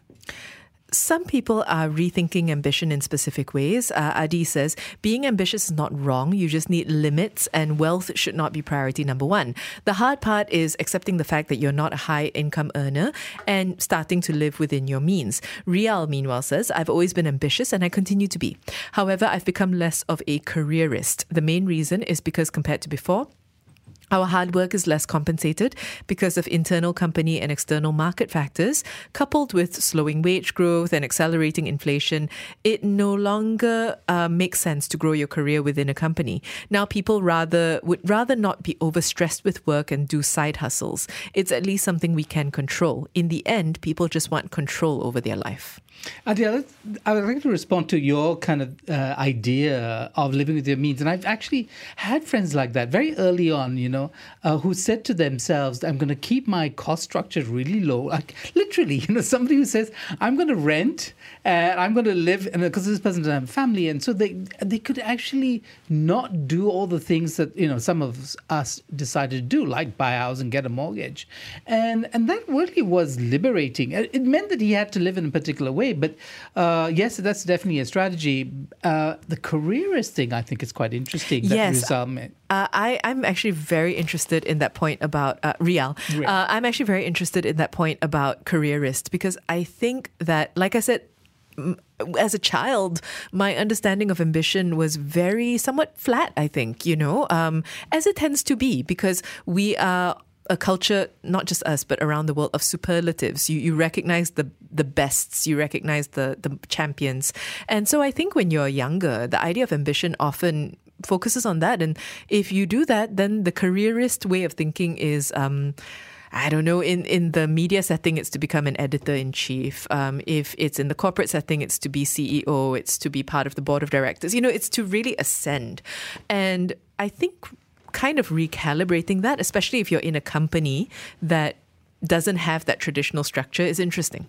some people are rethinking ambition in specific ways. Uh, Adi says, being ambitious is not wrong. You just need limits, and wealth should not be priority number one. The hard part is accepting the fact that you're not a high income earner and starting to live within your means. Rial, meanwhile, says, I've always been ambitious and I continue to be. However, I've become less of a careerist. The main reason is because compared to before, our hard work is less compensated because of internal company and external market factors, coupled with slowing wage growth and accelerating inflation. It no longer uh, makes sense to grow your career within a company. Now, people rather would rather not be overstressed with work and do side hustles. It's at least something we can control. In the end, people just want control over their life. Adele, I would like to respond to your kind of uh, idea of living with your means. And I've actually had friends like that very early on, you know, uh, who said to themselves, I'm going to keep my cost structure really low. Like literally, you know, somebody who says, I'm going to rent and I'm going to live, and because this person doesn't have family. And so they, they could actually not do all the things that, you know, some of us decided to do, like buy a house and get a mortgage. And, and that really was liberating. It meant that he had to live in a particular way but uh, yes, that's definitely a strategy. Uh, the careerist thing, I think, is quite interesting. yes, uh, I, I'm actually very interested in that point about uh, Rial. Uh, I'm actually very interested in that point about careerist because I think that, like I said, as a child, my understanding of ambition was very somewhat flat, I think, you know, um, as it tends to be, because we are a culture, not just us, but around the world, of superlatives. You you recognize the the bests, you recognize the the champions, and so I think when you're younger, the idea of ambition often focuses on that. And if you do that, then the careerist way of thinking is. Um, I don't know, in, in the media setting, it's to become an editor in chief. Um, if it's in the corporate setting, it's to be CEO, it's to be part of the board of directors. You know, it's to really ascend. And I think kind of recalibrating that, especially if you're in a company that doesn't have that traditional structure, is interesting.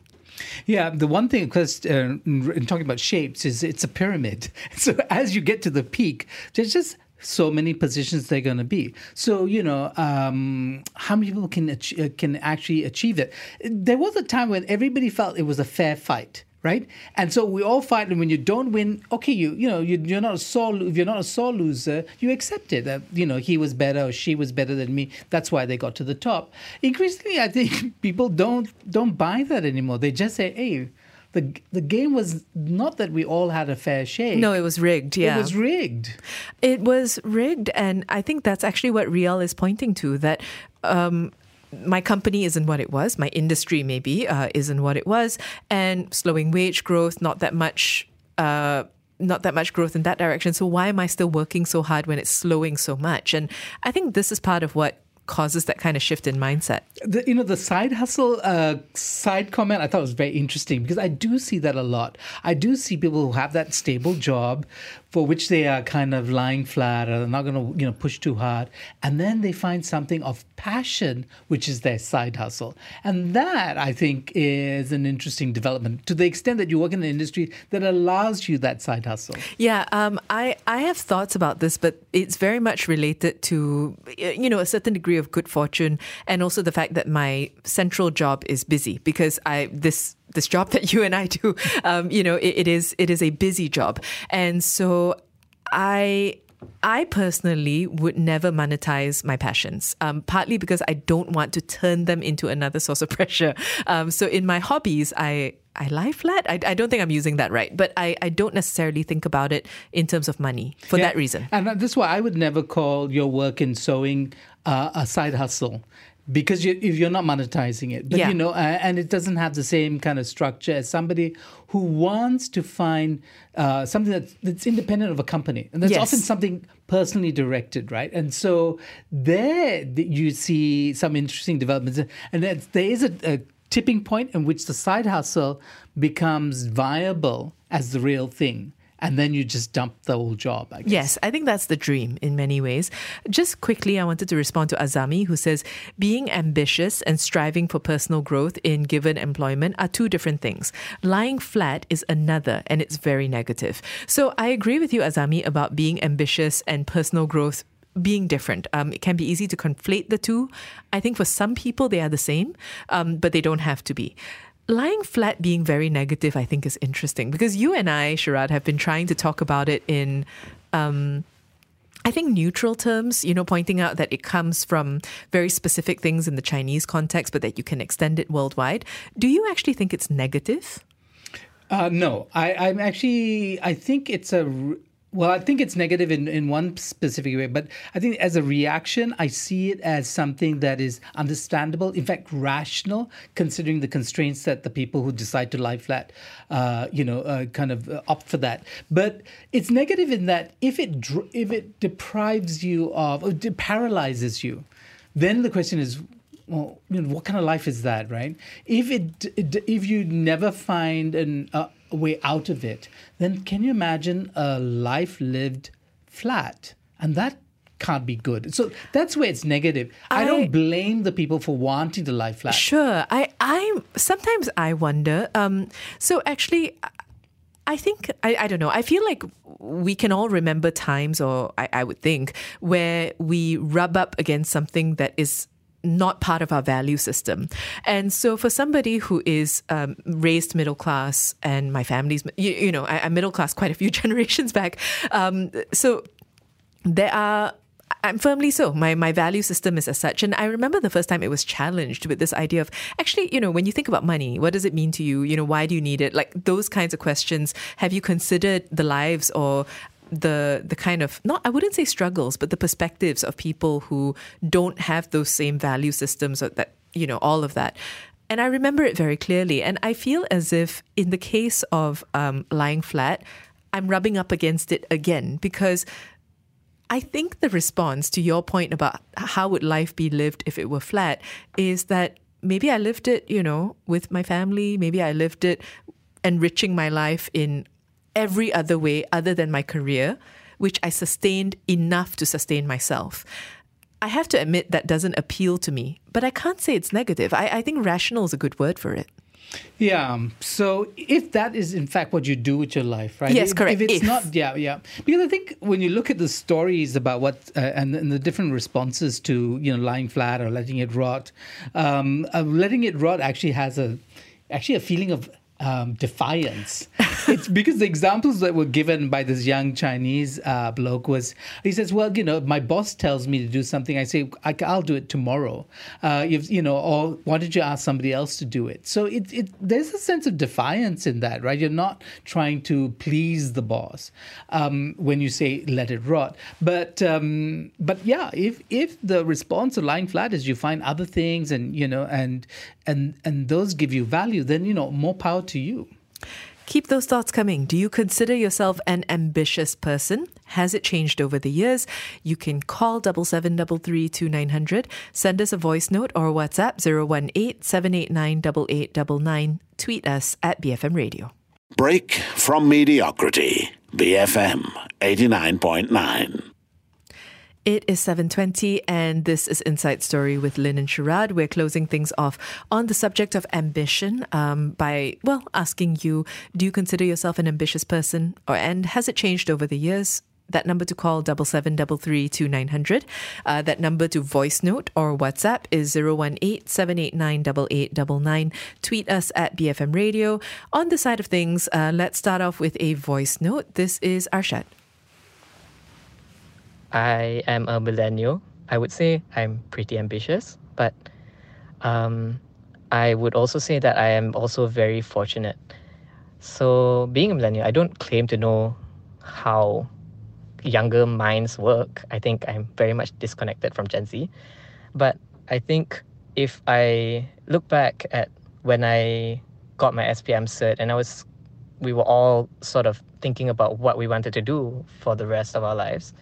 Yeah, the one thing, because uh, in talking about shapes, is it's a pyramid. So as you get to the peak, there's just so many positions they're going to be. So you know, um, how many people can ach- uh, can actually achieve it? There was a time when everybody felt it was a fair fight right? And so we all fight, and when you don't win, okay, you you know you, are not a sore if you're not a sore loser, you accept it. That you know he was better or she was better than me. That's why they got to the top. Increasingly, I think people don't don't buy that anymore. They just say, hey. The, the game was not that we all had a fair shake. No, it was rigged. Yeah, it was rigged. It was rigged, and I think that's actually what Rial is pointing to. That um, my company isn't what it was. My industry maybe uh, isn't what it was, and slowing wage growth, not that much. Uh, not that much growth in that direction. So why am I still working so hard when it's slowing so much? And I think this is part of what causes that kind of shift in mindset. The, you know, the side hustle uh, side comment I thought was very interesting because I do see that a lot. I do see people who have that stable job for which they are kind of lying flat or they're not going to you know push too hard. And then they find something of passion which is their side hustle. And that i think is an interesting development to the extent that you work in an industry that allows you that side hustle. Yeah um, I, I have thoughts about this but it's very much related to you know a certain degree of good fortune and also the fact that my central job is busy because i this this job that you and I do, um, you know, it, it is it is a busy job, and so I I personally would never monetize my passions, um, partly because I don't want to turn them into another source of pressure. Um, so in my hobbies, I I lie flat. I, I don't think I'm using that right, but I, I don't necessarily think about it in terms of money for yeah, that reason. And that's why I would never call your work in sewing uh, a side hustle because you, if you're not monetizing it. But Yeah. you know, uh, and it doesn't have the same kind of structure as somebody who wants to find uh, something that's, that's independent of a company, and that's Yes. often something personally directed, right? And so there th- you see some interesting developments, and there is a, a tipping point in which the side hustle becomes viable as the real thing. And then you just dump the whole job. I guess. Yes, I think that's the dream in many ways. Just quickly, I wanted to respond to Azami, who says being ambitious and striving for personal growth in given employment are two different things. Lying flat is another, and it's very negative. So I agree with you, Azami, about being ambitious and personal growth being different. Um, it can be easy to conflate the two. I think for some people they are the same, um, but they don't have to be. Lying flat being very negative, I think, is interesting because you and I, Sharaad, have been trying to talk about it in. Um, I think neutral terms, you know, pointing out that it comes from very specific things in the Chinese context, but that you can extend it worldwide. Do you actually think it's negative? Uh, no, I, I'm actually. I think it's a. Well, I think it's negative in, in one specific way, but I think as a reaction, I see it as something that is understandable, in fact, rational, considering the constraints that the people who decide to lie flat, uh, you know, uh, kind of uh, opt for that. But it's negative in that if it if it deprives you of, or paralyzes you, then the question is, well, you know, what kind of life is that, right? If it, it if you never find an, uh, a way out of it, then can you imagine a life lived flat? And that can't be good. So that's where it's negative. I, I- don't blame the people for wanting to lie flat. Sure. I, I sometimes I wonder. Um, so actually, I think I, I don't know. I feel like we can all remember times, or I, I would think, where we rub up against something that is not part of our value system. And so for somebody who is um, raised middle class, and my family's, you, you know, I, I'm middle class quite a few generations back. Um, so there are I'm firmly so. My my value system is as such. And I remember the first time it was challenged with this idea of actually, you know, when you think about money, what does it mean to you? You know, why do you need it? Like those kinds of questions. Have you considered the lives or the the kind of not I wouldn't say struggles, but the perspectives of people who don't have those same value systems or that you know all of that. And I remember it very clearly. And I feel as if in the case of um, lying flat, I'm rubbing up against it again because I think the response to your point about how would life be lived if it were flat is that maybe I lived it, you know, with my family. Maybe I lived it enriching my life in every other way other than my career, which I sustained enough to sustain myself. I have to admit that doesn't appeal to me, but I can't say it's negative. I, I think rational is a good word for it. Yeah. um, So if that is in fact what you do with your life, right? Yes, correct. If it's If. not, yeah, yeah. Because I think when you look at the stories about what uh, and, and the different responses to you know lying flat or letting it rot, um, uh, letting it rot actually has a actually a feeling of um, defiance. it's because the examples that were given by this young Chinese uh, bloke was he says, well, you know, my boss tells me to do something. I say, I, will do it tomorrow. Uh, if, you know, or why did you ask somebody else to do it? So it, it there's a sense of defiance in that, right? You're not trying to please the boss um, when you say let it rot. But um, but yeah, if if the response of lying flat is you find other things and you know and and and those give you value, then you know more power to you. Keep those thoughts coming. Do you consider yourself an ambitious person? Has it changed over the years? You can call double seven double three two nine hundred. Send us a voice note or WhatsApp 018 789 8899. Tweet us at BFM Radio. Break from mediocrity. BFM 89.9. It is 7:20 and this is Inside Story with Lynn and Sharaad. We're closing things off on the subject of ambition um, by well asking you, do you consider yourself an ambitious person or and has it changed over the years? That number to call double seven double three two nine hundred. Uh, that number to voice note or WhatsApp is 018 789 8899. Tweet us at BFM Radio. On the side of things, uh, let's start off with a voice note. This is Arshad. I am a millennial. I would say I'm pretty ambitious, but um, I would also say that I am also very fortunate. So, being a millennial, I don't claim to know how younger minds work. I think I'm very much disconnected from Gen Z. But I think if I look back at when I got my SPM cert and I was we were all sort of thinking about what we wanted to do for the rest of our lives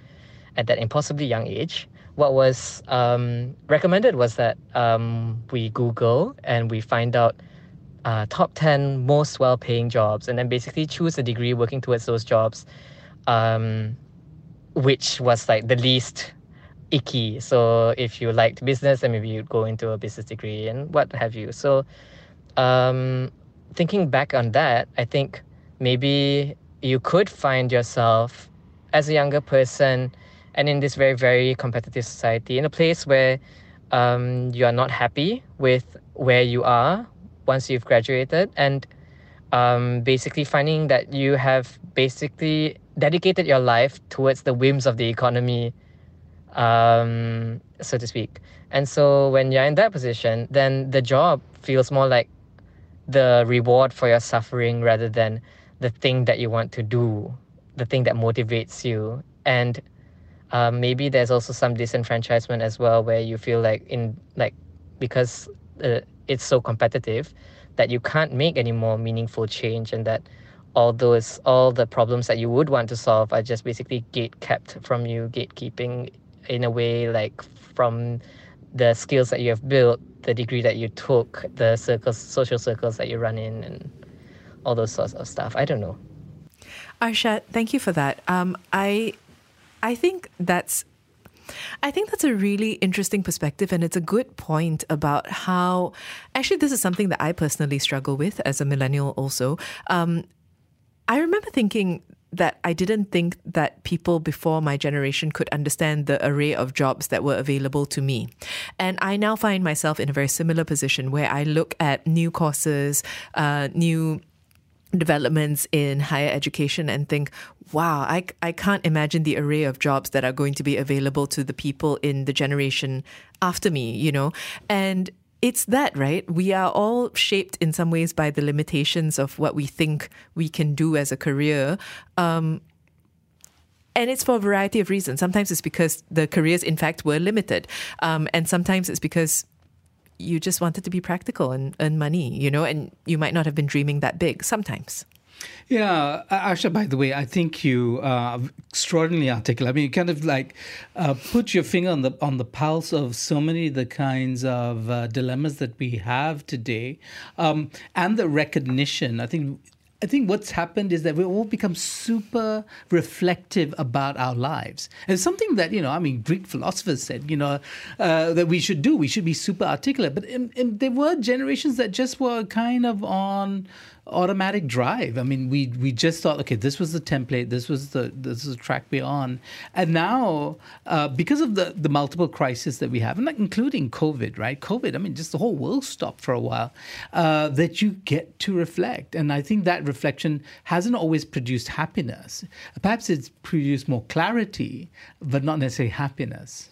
at that impossibly young age. What was um, recommended was that um, we Google and we find out uh, top 10 most well paying jobs and then basically choose a degree working towards those jobs, um, which was like the least icky. So if you liked business, then maybe you'd go into a business degree and what have you. So um, thinking back on that, I think maybe you could find yourself as a younger person and in this very, very competitive society in a place where um, you are not happy with where you are once you've graduated and um, basically finding that you have basically dedicated your life towards the whims of the economy, um, so to speak. And so when you're in that position, then the job feels more like the reward for your suffering rather than the thing that you want to do, the thing that motivates you. And um, maybe there's also some disenfranchisement as well, where you feel like in like because uh, it's so competitive that you can't make any more meaningful change, and that all those all the problems that you would want to solve are just basically gate kept from you, gatekeeping in a way like from the skills that you have built, the degree that you took, the circles, social circles that you run in, and all those sorts of stuff. I don't know. Arshad, thank you for that. Um, I I think that's I think that's a really interesting perspective, and it's a good point about how actually this is something that I personally struggle with as a millennial. Also, um, I remember thinking that I didn't think that people before my generation could understand the array of jobs that were available to me. And I now find myself in a very similar position where I look at new courses, uh, new developments in higher education and think, wow, I, I can't imagine the array of jobs that are going to be available to the people in the generation after me, you know? And it's that, right? We are all shaped in some ways by the limitations of what we think we can do as a career. Um, and it's for a variety of reasons. Sometimes it's because the careers, in fact, were limited. Um, and sometimes it's because you just wanted to be practical and earn money, you know, and you might not have been dreaming that big sometimes. Yeah, Asha, by the way, I think you are extraordinarily articulate. I mean, you kind of like uh, put your finger on the on the pulse of so many of the kinds of uh, dilemmas that we have today, um, and the recognition. I think I think what's happened is that we all become super reflective about our lives. And something that, you know, I mean, Greek philosophers said, you know, uh, that we should do. We should be super articulate. But in, in, there were generations that just were kind of on automatic drive. I mean, we we just thought, okay, this was the template, this was the this is the track we're on, and now uh, because of the the multiple crises that we have, and like including COVID, right? COVID, I mean, just the whole world stopped for a while. Uh, that you get to reflect, and I think that reflection hasn't always produced happiness. Perhaps it's produced more clarity, but not necessarily happiness.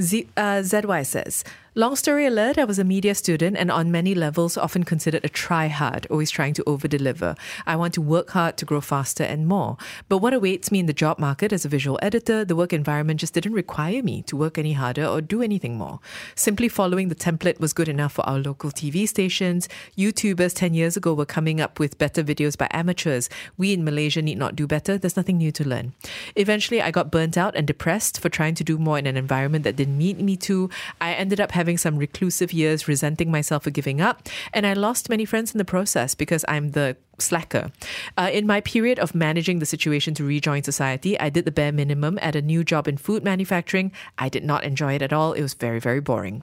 Z, uh, ZY says, Long story alert, I was a media student and on many levels often considered a try hard, always trying to over deliver. I want to work hard to grow faster and more. But what awaits me in the job market as a visual editor, the work environment just didn't require me to work any harder or do anything more. Simply following the template was good enough for our local TV stations. YouTubers 10 years ago were coming up with better videos by amateurs. We in Malaysia need not do better. There's nothing new to learn. Eventually, I got burnt out and depressed for trying to do more in an environment that didn't meet me to. I ended up having some reclusive years, resenting myself for giving up, and I lost many friends in the process because I'm the slacker. Uh, in my period of managing the situation to rejoin society, I did the bare minimum at a new job in food manufacturing. I did not enjoy it at all. It was very, very boring.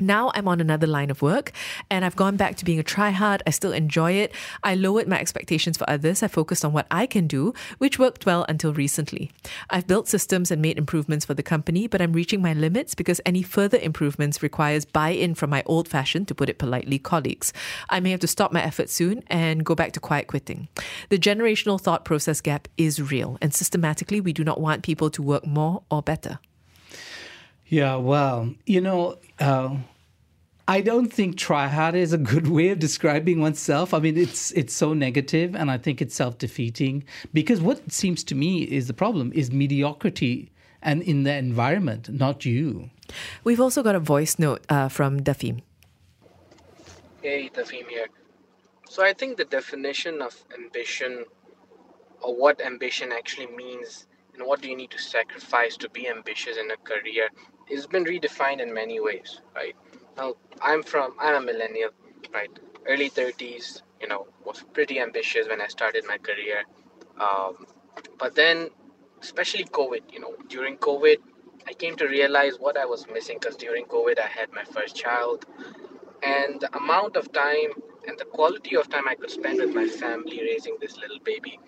Now I'm on another line of work and I've gone back to being a tryhard. I still enjoy it. I lowered my expectations for others. I focused on what I can do, which worked well until recently. I've built systems and made improvements for the company, but I'm reaching my limits because any further improvements requires buy-in from my old-fashioned, to put it politely, colleagues. I may have to stop my efforts soon and go back to quiet quitting. The generational thought process gap is real, and systematically we do not want people to work more or better. Yeah, well, you know, uh, I don't think try hard is a good way of describing oneself. I mean, it's it's so negative, and I think it's self defeating because what seems to me is the problem is mediocrity, and in the environment, not you. We've also got a voice note uh, from Dafim. Hey, Dafim here. So I think the definition of ambition or what ambition actually means and what do you need to sacrifice to be ambitious in a career has been redefined in many ways, right? Now, I'm from, I'm a millennial, right? Early 30s, you know, was pretty ambitious when I started my career. Um, but then, especially COVID, you know, during COVID, I came to realize what I was missing because during COVID, I had my first child. And the amount of time and the quality of time I could spend with my family raising this little baby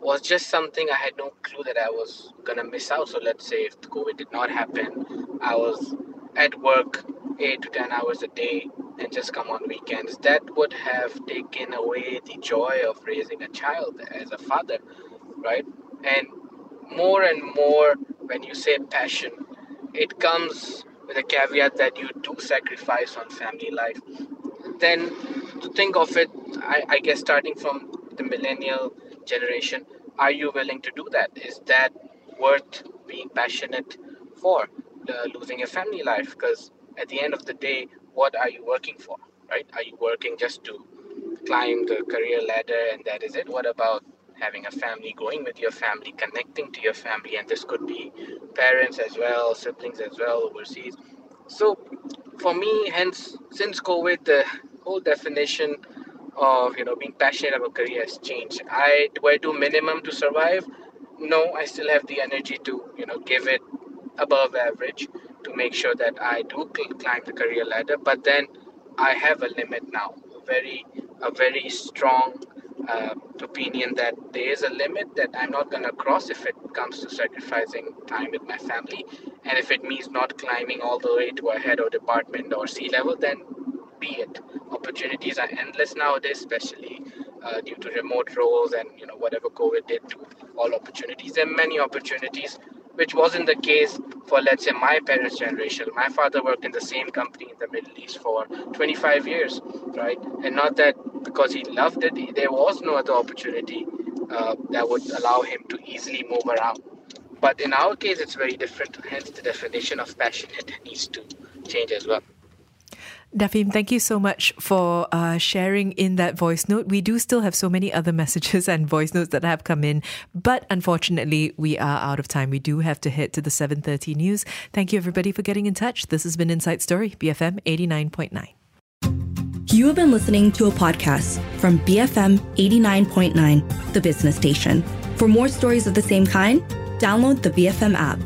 was just something I had no clue that I was gonna miss out. So let's say if COVID did not happen, I was at work eight to ten hours a day and just come on weekends. That would have taken away the joy of raising a child as a father, right? And more and more when you say passion, it comes with a caveat that you do sacrifice on family life. Then to think of it, I, I guess starting from the millennial generation, are you willing to do that? Is that worth being passionate for? Uh, losing your family life? Because at the end of the day, what are you working for, right? Are you working just to climb the career ladder and that is it? What about having a family, going with your family, connecting to your family? And this could be parents as well, siblings as well overseas. So for me, hence, since COVID, the whole definition of you know being passionate about career has changed. I do I do minimum to survive? No, I still have the energy to you know give it above average to make sure that I do climb the career ladder. But then I have a limit now, a very a very strong uh, opinion that there is a limit that I'm not gonna cross if it comes to sacrificing time with my family, and if it means not climbing all the way to a head of department or C level, then be it. Opportunities are endless nowadays, especially uh, due to remote roles and you know whatever COVID did to all opportunities. There are many opportunities, which wasn't the case for let's say my parents' generation. My father worked in the same company in the Middle East for 25 years, right? And not that because he loved it, there was no other opportunity uh, that would allow him to easily move around. But in our case, it's very different. Hence, the definition of passionate needs to change as well. Dafim, thank you so much for uh, sharing in that voice note. We do still have so many other messages and voice notes that have come in, but unfortunately, we are out of time. We do have to head to the 7:30 news. Thank you everybody for getting in touch. This has been Inside Story, BFM 89.9. You have been listening to a podcast from BFM 89.9, the business station. For more stories of the same kind, download the BFM app.